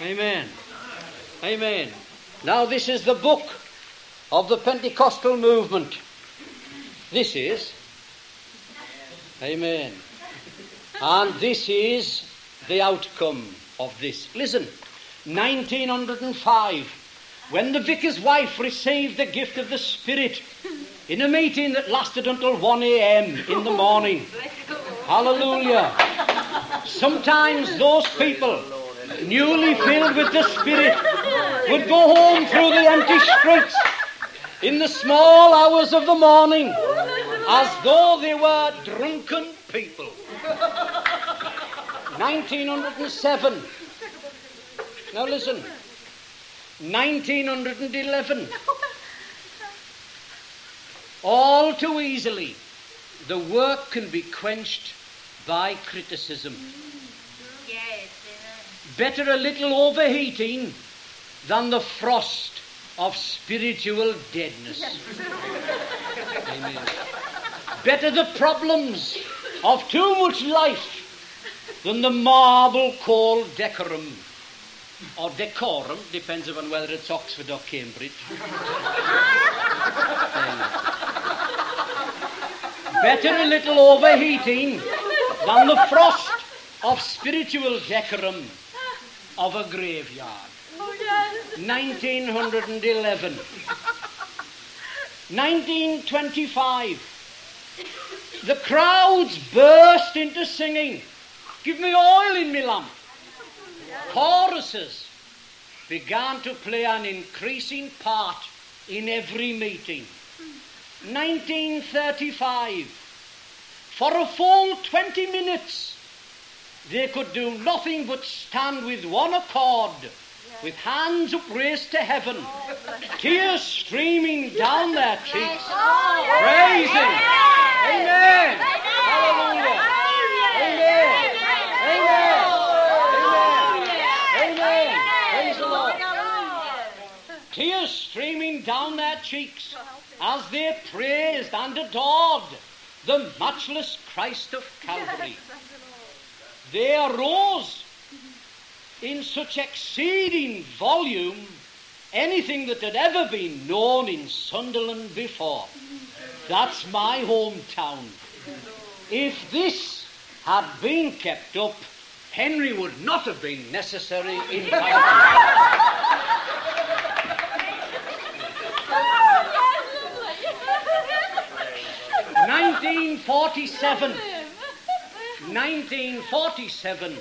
Amen. Amen. Now, this is the book of the Pentecostal movement. This is. Amen. And this is the outcome of this. Listen, 1905, when the vicar's wife received the gift of the Spirit in a meeting that lasted until 1 a.m. in the morning. Hallelujah. Sometimes those people, newly filled with the Spirit, would go home through the empty streets in the small hours of the morning as though they were drunken people. 1907. Now listen. 1911. All too easily, the work can be quenched by criticism. Better a little overheating than the frost of spiritual deadness. Amen. Better the problems of too much life than the marble called decorum. Or decorum, depends upon whether it's Oxford or Cambridge. Better a little overheating than the frost of spiritual decorum of a graveyard. 1911. 1925. The crowds burst into singing. Give me oil in me lamp. Choruses began to play an increasing part in every meeting. 1935. For a full 20 minutes, they could do nothing but stand with one accord, with hands upraised to heaven, tears streaming down their cheeks, praising. Amen. Hallelujah. Amen. Amen. Amen. Amen. Praise the Lord. Tears streaming down their cheeks as they praised and adored the matchless Christ of Calvary. They arose in such exceeding volume anything that had ever been known in Sunderland before. That's my hometown. If this had been kept up, Henry would not have been necessary in Calvary. 1947. 1947,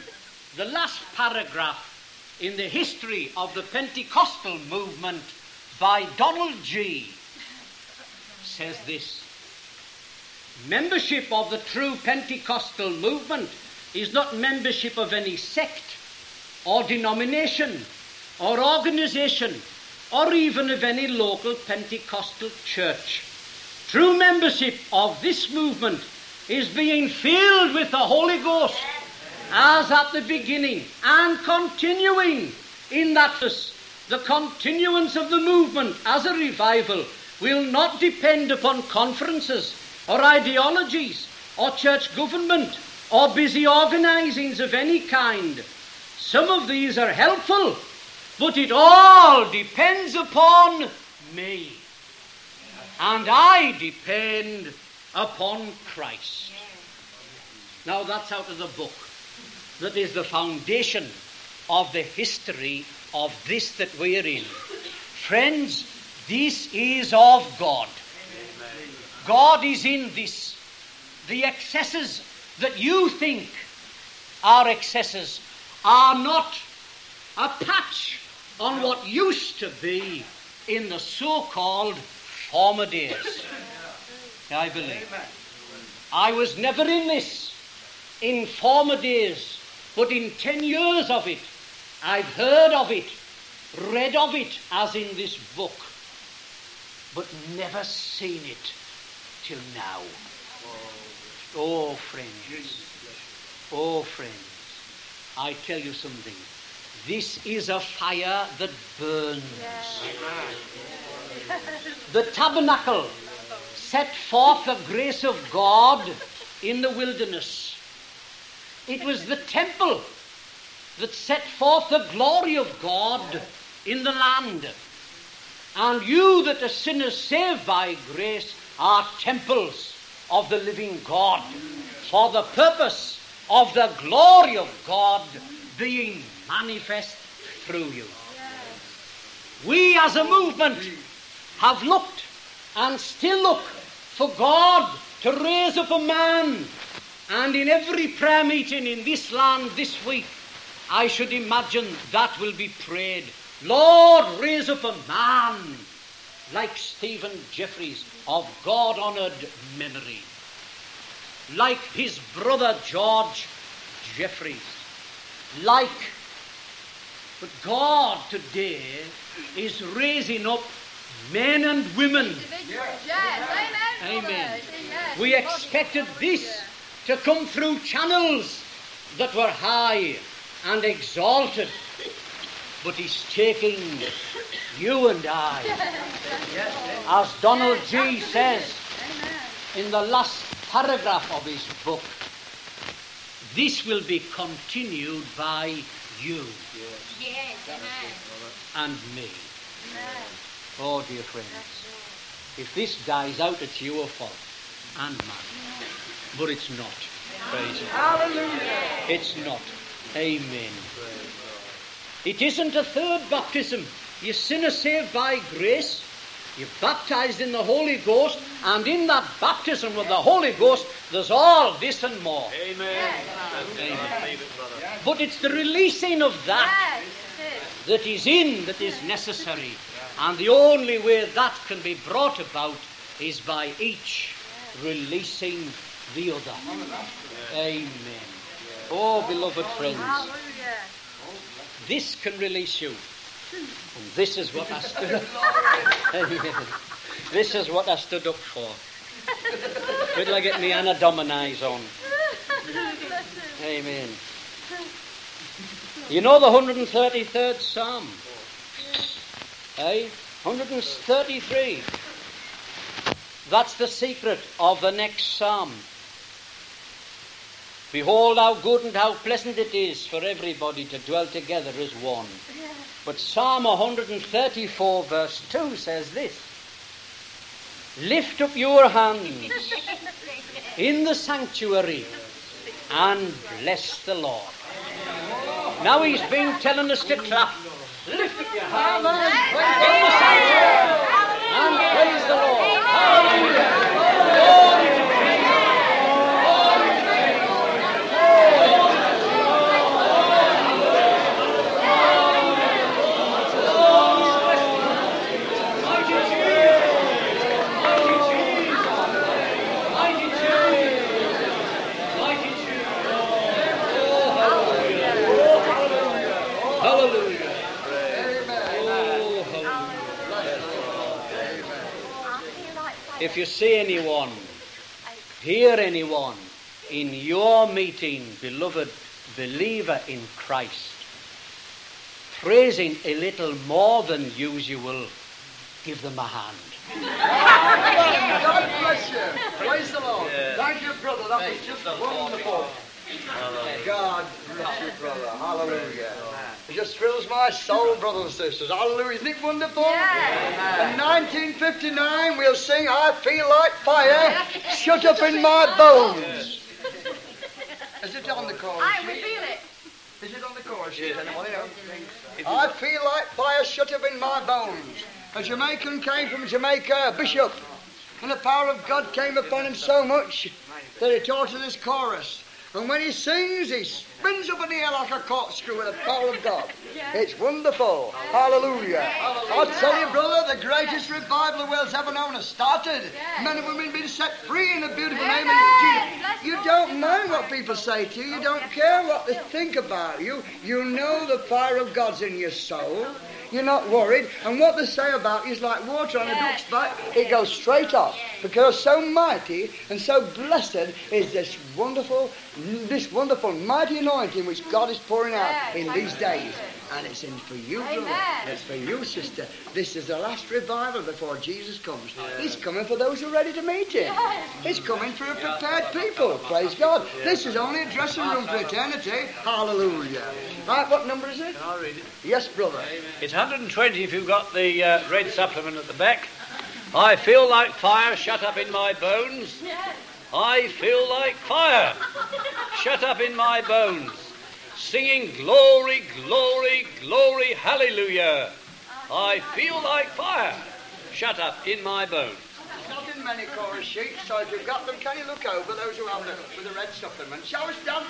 the last paragraph in the history of the Pentecostal movement by Donald Gee says this Membership of the true Pentecostal movement is not membership of any sect or denomination or organization or even of any local Pentecostal church. True membership of this movement is being filled with the Holy Ghost as at the beginning and continuing in that the continuance of the movement as a revival will not depend upon conferences or ideologies or church government or busy organizings of any kind. Some of these are helpful, but it all depends upon me. And I depend upon Christ. Now that's out of the book. That is the foundation of the history of this that we are in. Friends, this is of God. God is in this. The excesses that you think are excesses are not a patch on what used to be in the so-called former days. I believe. I was never in this in former days, but in ten years of it, I've heard of it, read of it, as in this book, but never seen it till now. Oh, friends. Oh, friends. I tell you something. This is a fire that burns. The tabernacle set forth the grace of God in the wilderness. It was the temple that set forth the glory of God in the land. And you that are sinners saved by grace are temples of the living God for the purpose of the glory of God being manifest through you. We as a movement have looked and still look for God to raise up a man. And in every prayer meeting in this land this week, I should imagine that will be prayed. Lord, raise up a man like Stephen Jeffreys of God honoured memory, like his brother George Jeffreys, like. But God today is raising up men and women. Amen. We expected this to come through channels that were high and exalted. But he's taking you and I. As Donald Gee says in the last paragraph of his book, this will be continued by you Yes, and me. Oh, dear friends, if this dies out, it's your fault and mine. But it's not. Praise God. Hallelujah. It's not. Amen. It isn't a third baptism. You're sinner saved by grace. You're baptized in the Holy Ghost, and in that baptism with the Holy Ghost, there's all this and more. Amen. Amen. But it's the releasing of that that is in that is necessary. And the only way that can be brought about is by each releasing the other. Amen. Oh, beloved friends, this can release you. And this is what I stood. This is what I stood up for. Wait till I get my Anna Dominies on. Amen. You know the 133rd Psalm? Eh? 133. That's the secret of the next Psalm. Behold how good and how pleasant it is for everybody to dwell together as one. But Psalm 134, verse 2 says this Lift up your hands in the sanctuary and bless the Lord. Now he's been telling us to clap. Lift up your hands. In the sanctuary and praise the Lord. Hallelujah. Glory to Hallelujah. Oh, hallelujah. If you see anyone, hear anyone in your meeting, beloved believer in Christ, praising a little more than usual, give them a hand. God bless you. Praise the Lord. Thank you, brother. That was just wonderful. God bless you, brother. Hallelujah. It just thrills my soul, brothers and sisters. Hallelujah. Isn't it wonderful? In 1959, we'll sing I Feel Like Fire Shut Up in My Bones. Is it on the chorus? I would feel it. Is it on the chorus? Yes. Anyone know? I feel like fire shut up in my bones. A Jamaican came from Jamaica, a bishop, and the power of God came upon him so much that he taught us this chorus. And when he sings, he spins up in the air like a corkscrew with the power of God. It's wonderful. Hallelujah. I'll tell you, brother, the greatest revival the world's ever known has started. Men and women being set free in the beautiful name of Jesus. You don't mind what people say to you. You don't care what they think about you. You know the fire of God's in your soul. You're not worried. And what they say about you is like water on a duck's back. It goes straight off. Because so mighty and so blessed is this wonderful, this wonderful mighty anointing which God is pouring out in these days. And it's in for you, brother. It's for you, sister. This is the last revival before Jesus comes. He's coming for those who are ready to meet him. He's coming for a prepared people. Praise God. This is only a dressing room for eternity. Hallelujah. Right, what number is it? I'll read it. Yes, brother. It's 120 if you've got the uh, red supplement at the back. I feel like fire shut up in my bones. I feel like fire shut up in my bones. Singing glory, glory, glory, hallelujah. I feel like fire shut up in my bones. Not in many chorus sheets, so if you've got them, can you look over those who have them with the red supplement? Show us stand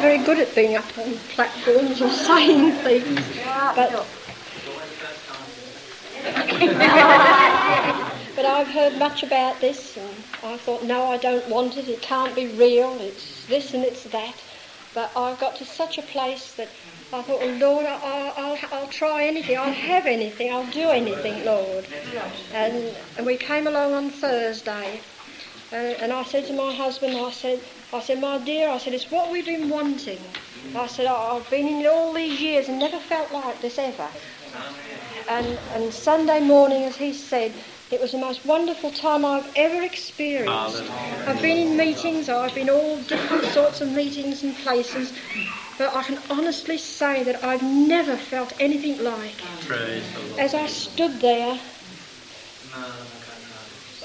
very good at being up on platforms or saying things. But, but I've heard much about this, and I thought, no, I don't want it. It can't be real. It's this and it's that. But I got to such a place that I thought, well, Lord, I'll, I'll, I'll try anything. I'll have anything. I'll do anything, Lord. And, and we came along on Thursday, uh, and I said to my husband, I said, I said, my dear, I said, it's what we've been wanting. I said, I've been in it all these years and never felt like this ever. And, and Sunday morning, as he said, it was the most wonderful time I've ever experienced. I've been in meetings, I've been all different sorts of meetings and places, but I can honestly say that I've never felt anything like it. As I stood there,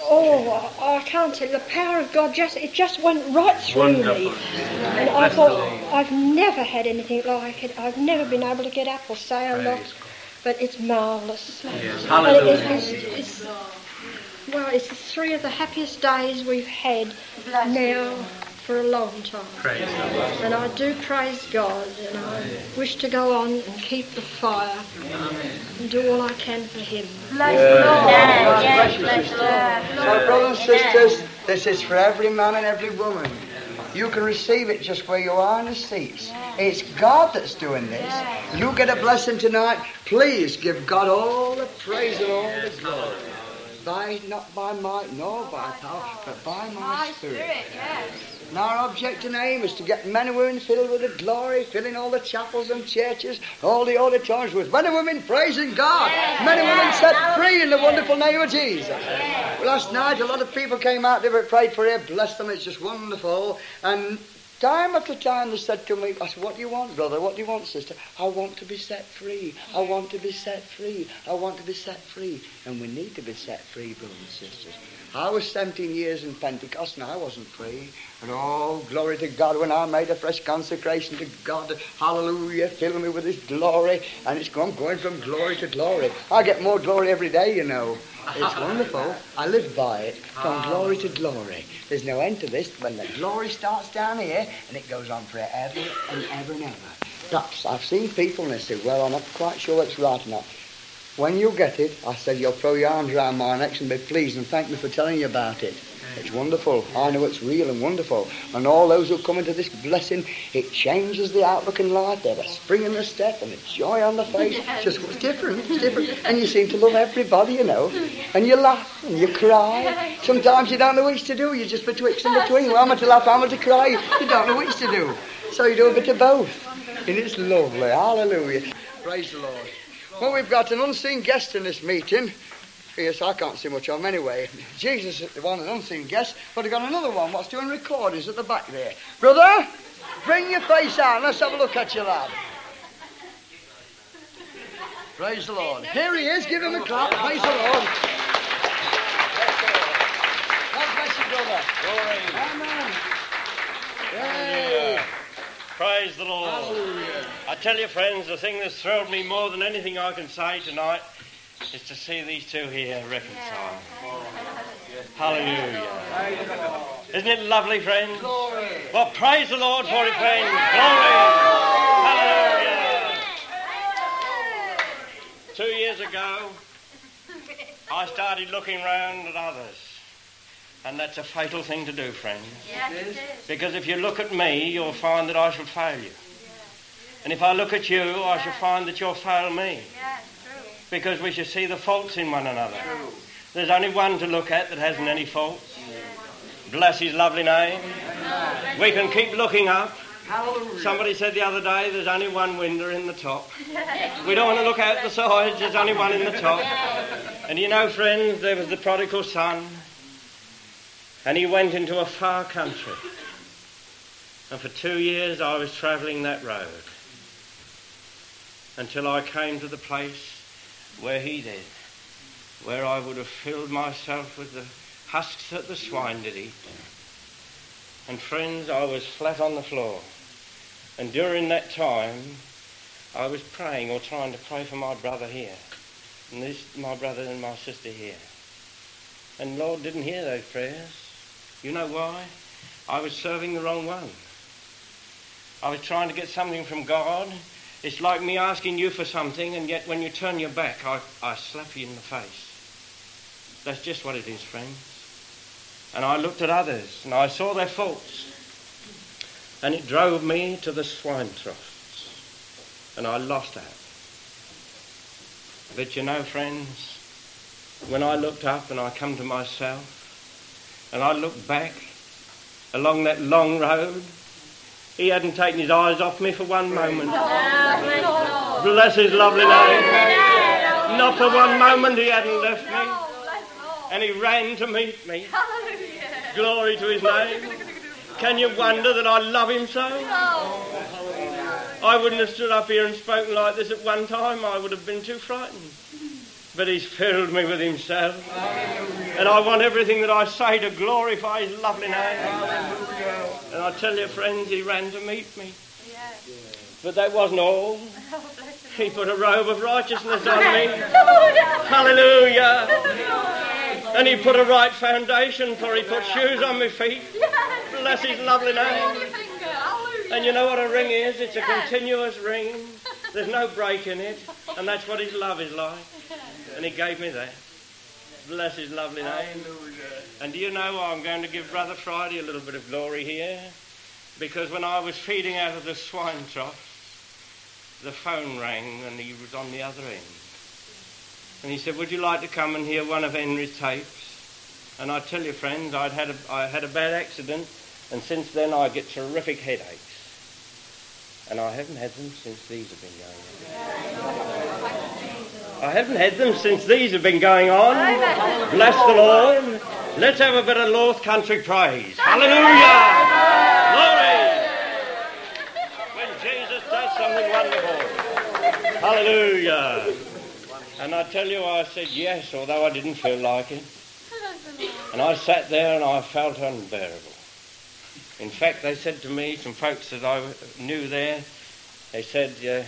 oh, I I can't. Tell you, the power of God just, it just went right through me. And I thought, I've never had anything like it. I've never been able to get up or say a lot, but it's marvellous. And it- it's, it's, well, it's three of the happiest days we've had now for a long time. And I do praise God, and I wish to go on and keep the fire and do all I can for Him. Bless God bless you, sister. So, brothers and sisters, this is for every man and every woman. You can receive it just where you are in the seats. It's God that's doing this. You get a blessing tonight. Please give God all the praise and all the glory. By not by might nor by power, but by my spirit. And our object and aim is to get men and women filled with the glory, filling all the chapels and churches, all the auditoriums with men and women praising God. Men and women set free in the wonderful name of Jesus. Well, last night a lot of people came out, they were prayed for here, bless them, it's just wonderful. And time after time they said to me, I said, what do you want, brother? What do you want, sister? I want to be set free. I want to be set free. I want to be set free. And we need to be set free, brothers and sisters. I was 17 years in Pentecost and I wasn't free. And oh, glory to God, when I made a fresh consecration to God, hallelujah, fill me with His glory. And it's I'm going from glory to glory. I get more glory every day, you know. It's wonderful. I live by it, from glory to glory. There's no end to this. When the glory starts down here, and it goes on forever and ever and ever. That's, I've seen people and they say, well, I'm not quite sure it's right or not. When you get it, I said, you'll throw your arms around my neck and be pleased and thank me for telling you about it. It's wonderful. I know it's real and wonderful. And all those who come into this blessing, it changes the outlook in life. They have a spring in the step and a joy on the face. Just what's different. It's different. And you seem to love everybody, you know. And you laugh and you cry. Sometimes you don't know which to do. You're just betwixt and between. Well, I'm to laugh, I'm to cry. You don't know which to do. So you do a bit of both. And it's lovely. Hallelujah. Praise the Lord. Well, we've got an unseen guest in this meeting. Yes, I can't see much of him anyway. Jesus is the one, an unseen guest, but we've got another one what's doing recordings at the back there. Brother, bring your face out. Let's have a look at you, lad. Praise the Lord. Here he is. Give him a clap. Praise the Lord. God bless you, brother. Amen. Yay. Praise the Lord. Hallelujah. I tell you, friends, the thing that's thrilled me more than anything I can say tonight is to see these two here reconciled. Hallelujah. Isn't it lovely, friends? Well, praise the Lord for it, friends. Glory. Hallelujah. Two years ago, I started looking round at others. And that's a fatal thing to do, friends. Because if you look at me, you'll find that I shall fail you. And if I look at you, I shall find that you'll fail me. Because we shall see the faults in one another. There's only one to look at that hasn't any faults. Bless his lovely name. We can keep looking up. Somebody said the other day there's only one window in the top. We don't want to look out the sides, there's only one in the top. And you know, friends, there was the prodigal son, and he went into a far country. And for two years I was travelling that road until I came to the place where he did, where I would have filled myself with the husks that the swine did eat. And friends, I was flat on the floor. And during that time, I was praying or trying to pray for my brother here, and this my brother and my sister here. And Lord didn't hear those prayers. You know why? I was serving the wrong one. I was trying to get something from God. It's like me asking you for something, and yet when you turn your back, I, I slap you in the face. That's just what it is, friends. And I looked at others, and I saw their faults. And it drove me to the swine troughs. And I lost out. But you know, friends, when I looked up and I come to myself, and I looked back along that long road, he hadn't taken his eyes off me for one moment. Bless his lovely name. Not for one moment he hadn't left me. And he ran to meet me. Glory to his name. Can you wonder that I love him so? I wouldn't have stood up here and spoken like this at one time. I would have been too frightened. But he's filled me with himself. And I want everything that I say to glorify his lovely name. And I tell you, friends, he ran to meet me. But that wasn't all. He put a robe of righteousness on me. Hallelujah. And he put a right foundation for he put shoes on my feet. Bless his lovely name. And you know what a ring is? It's a continuous ring. There's no break in it. And that's what his love is like. And he gave me that. Bless his lovely name. And do you know I'm going to give Brother Friday a little bit of glory here? Because when I was feeding out of the swine trough, the phone rang and he was on the other end. And he said, Would you like to come and hear one of Henry's tapes? And I tell you, friends, I'd had a, I had a bad accident, and since then I get terrific headaches. And I haven't had them since these have been going on. I haven't had them since these have been going on. Bless the Lord. Let's have a bit of North Country praise. Hallelujah! Glory! When Jesus does something wonderful. Hallelujah! And I tell you, I said yes, although I didn't feel like it. And I sat there and I felt unbearable. In fact, they said to me, some folks that I knew there, they said, uh,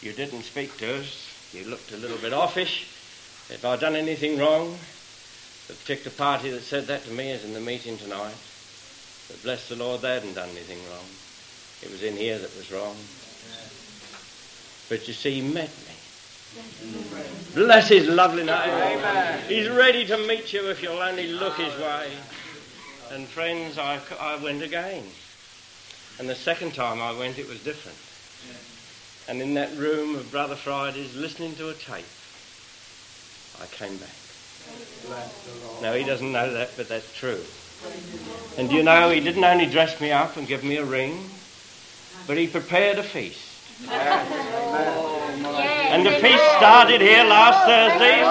You didn't speak to us. You looked a little bit offish. If I'd done anything wrong, the particular party that said that to me is in the meeting tonight. But bless the Lord, they hadn't done anything wrong. It was in here that was wrong. But you see, he met me. Bless his lovely name. He's ready to meet you if you'll only look his way. And friends, I, I went again. And the second time I went, it was different. And in that room of Brother Friday's, listening to a tape, I came back. Now, he doesn't know that, but that's true. And you know, he didn't only dress me up and give me a ring, but he prepared a feast. And the feast started here last Thursday.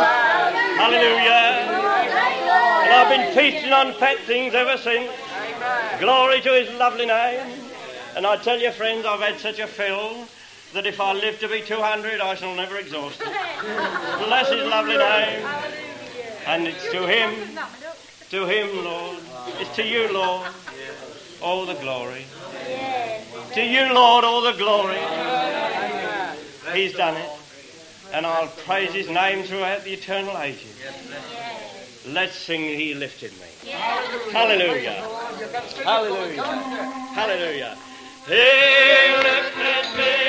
Hallelujah. And I've been feasting on fat things ever since. Glory to his lovely name. And I tell you, friends, I've had such a fill that if I live to be 200, I shall never exhaust it. Bless his lovely name. And it's to him, to him, Lord. It's to you, Lord, all the glory. To you, Lord, all the glory. He's done it. And I'll praise his name throughout the eternal ages. Let's sing He Lifted Me. Hallelujah. Hallelujah. Hallelujah. He lifted me.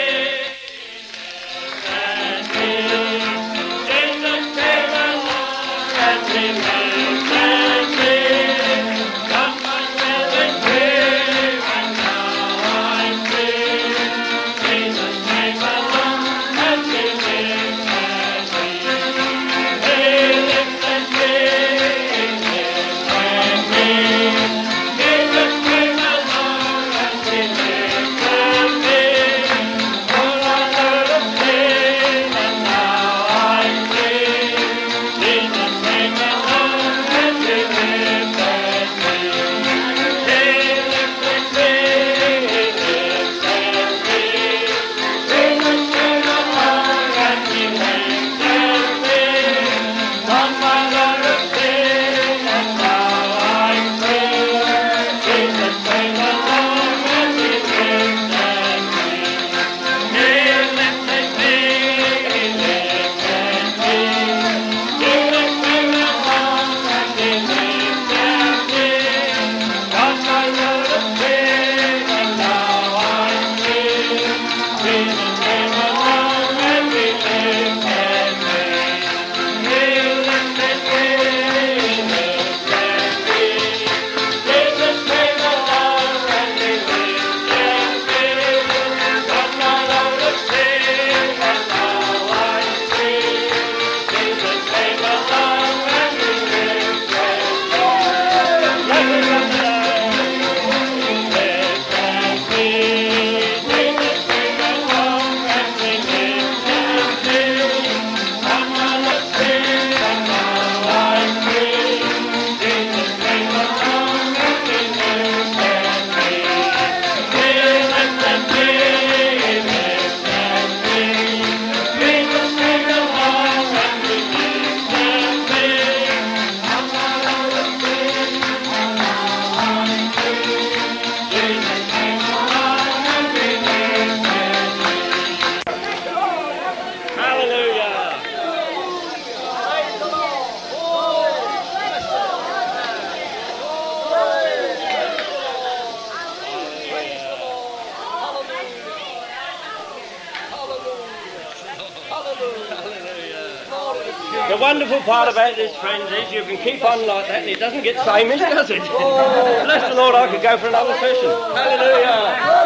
The wonderful part about this, friends, is you can keep on like that and it doesn't get samish, does it? Bless the Lord, I could go for another session. Hallelujah.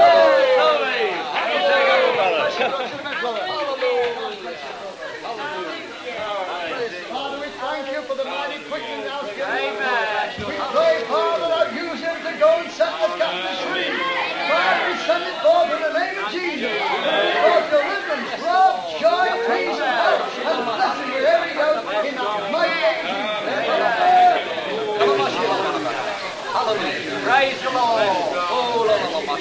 He goes in the mighty name of Jesus. Praise the Lord. Oh, la, la, la.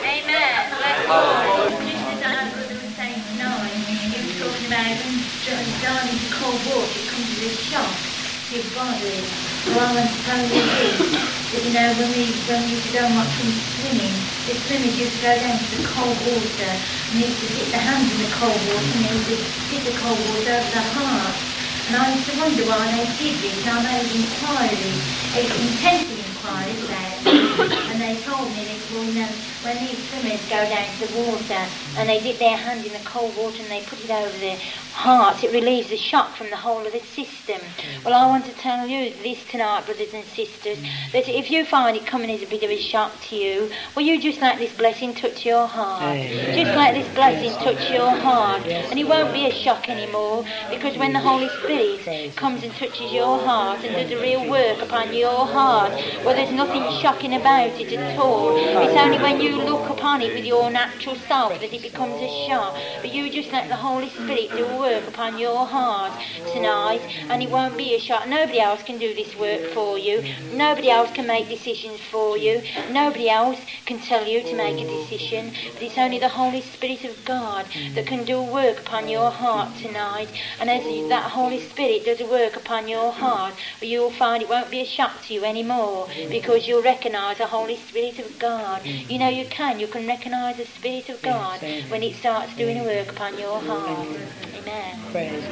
Amen. Bless God. Just as our brother was saying tonight, he was talking about when you dive into cold water, it comes as a shock to your body. So I want to tell you this, that you know, when we, when we used to go and watch them swimming, the swimmers used to go down to the cold water, and they used to dip their hands in the cold water, and they used to dip the cold water over their heart. And I used to wonder why they did this, and I made inquiries, intensive inquiries about it, and they told me that, well, know, when these swimmers go down to the water and they dip their hand in the cold water and they put it over their heart, it relieves the shock from the whole of the system. Well, I want to tell you this tonight, brothers and sisters, that if you find it coming as a bit of a shock to you, well, you just let this blessing touch your heart. Just let this blessing touch your heart, and it won't be a shock anymore because when the Holy Spirit comes and touches your heart and does a real work upon your heart, well, there's nothing shocking about it at all. It's only when you look upon it with your natural self that it becomes a shock. But you just let the Holy Spirit do work upon your heart tonight, and it won't be a shock. Nobody else can do this work for you. Nobody else can make decisions for you. Nobody else can tell you to make a decision. But it's only the Holy Spirit of God that can do work upon your heart tonight. And as that Holy Spirit does a work upon your heart, you'll find it won't be a shock to you anymore because you'll recognise the Holy Spirit of God. You know you can. You can recognise the Spirit of God when it starts doing a work upon your heart. Amen. Praise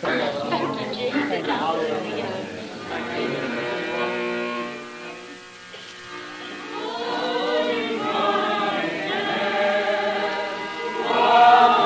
Thank you, Jesus. Hallelujah. Amen.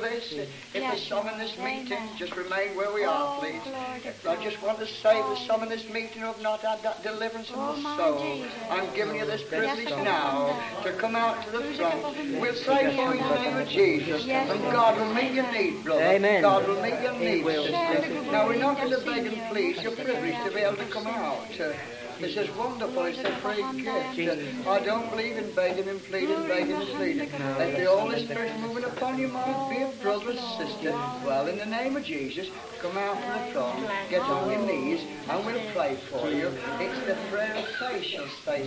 This, if Yes, there's some in this Lord. meeting, just remain where we are, Oh, please. I just want to say there's some in this meeting who have not had that deliverance Oh, of the my soul. I'm giving you this privilege now to come out to the front. We'll pray for you in the name of Jesus, and God will meet your need, brother. Amen. God will meet your He need, sister. Now, we're not going to beg and plead. You're privileged to be able to come out. This is wonderful. It's a free gift. I don't believe in begging and pleading, begging and pleading. Let the Holy Spirit moving upon you, my dear brother and sister. Well, in the name of Jesus, come out to the front, get on your knees, and we'll pray for you. It's the prayer of faith, shall stay.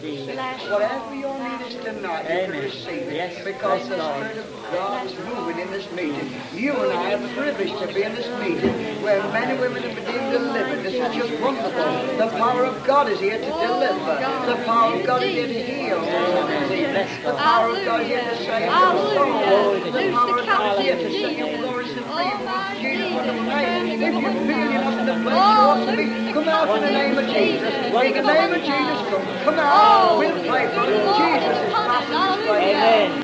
Whatever your need is tonight, you can receive it. Yes, because the Spirit of God is moving in this meeting. You and I are privileged to be in this meeting where men and women are being delivered. This is just wonderful. The power of God is here to deliver. The power of God is here to heal. The power of God here to save the soul. The power of God here to set you glorious and free. Jesus, wonderful name. If you feel not in the place you ought to be, come out in the name of Jesus. In the name of Jesus, come. Come out. We'll pray for you. Jesus is way. Amen.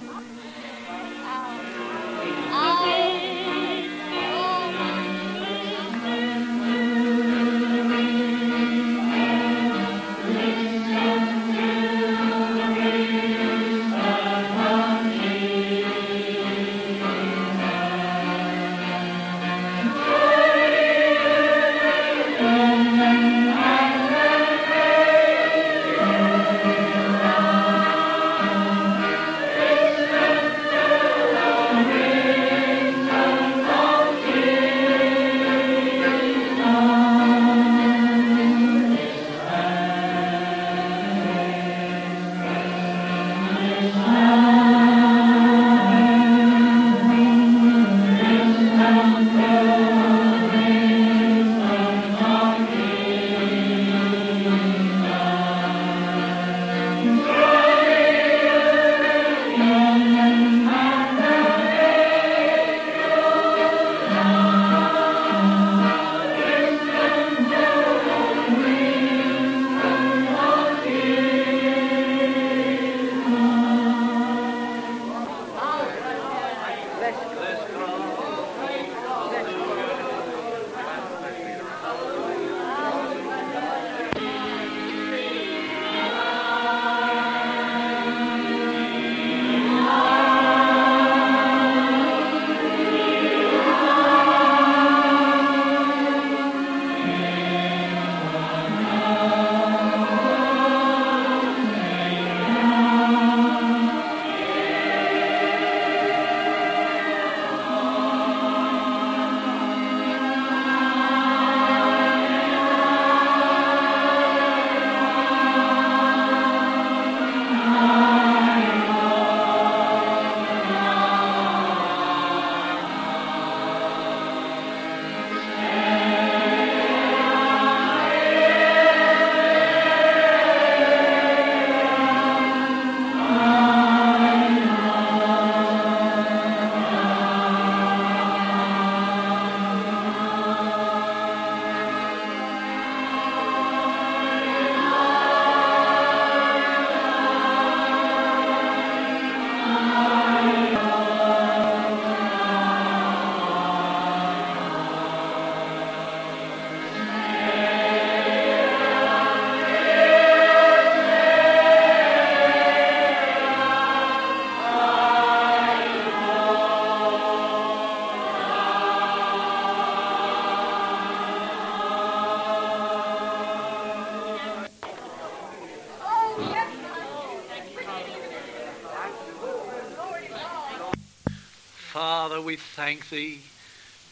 Thank thee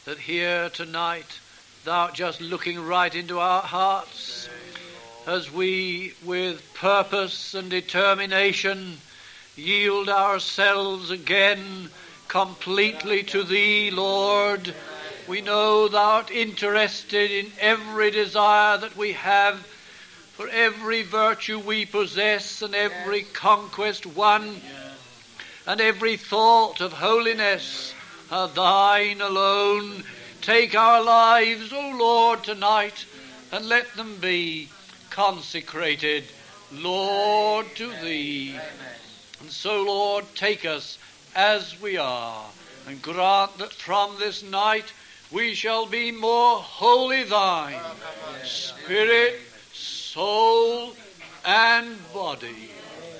that here tonight thou art just looking right into our hearts as we, with purpose and determination, yield ourselves again completely to thee, Lord. We know thou art interested in every desire that we have, for every virtue we possess and every conquest won and every thought of holiness thine alone. Take our lives, O Lord, tonight, and let them be consecrated, Lord, to thee. And so, Lord, take us as we are. and grant that from this night we shall be more wholly thine, spirit, soul, and body,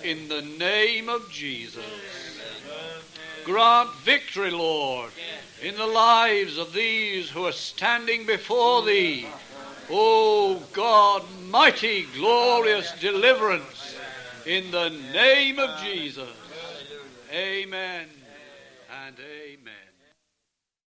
in the name of Jesus. Grant victory, Lord, in the lives of these who are standing before thee. O God, mighty, glorious deliverance, in the name of Jesus. Amen and amen.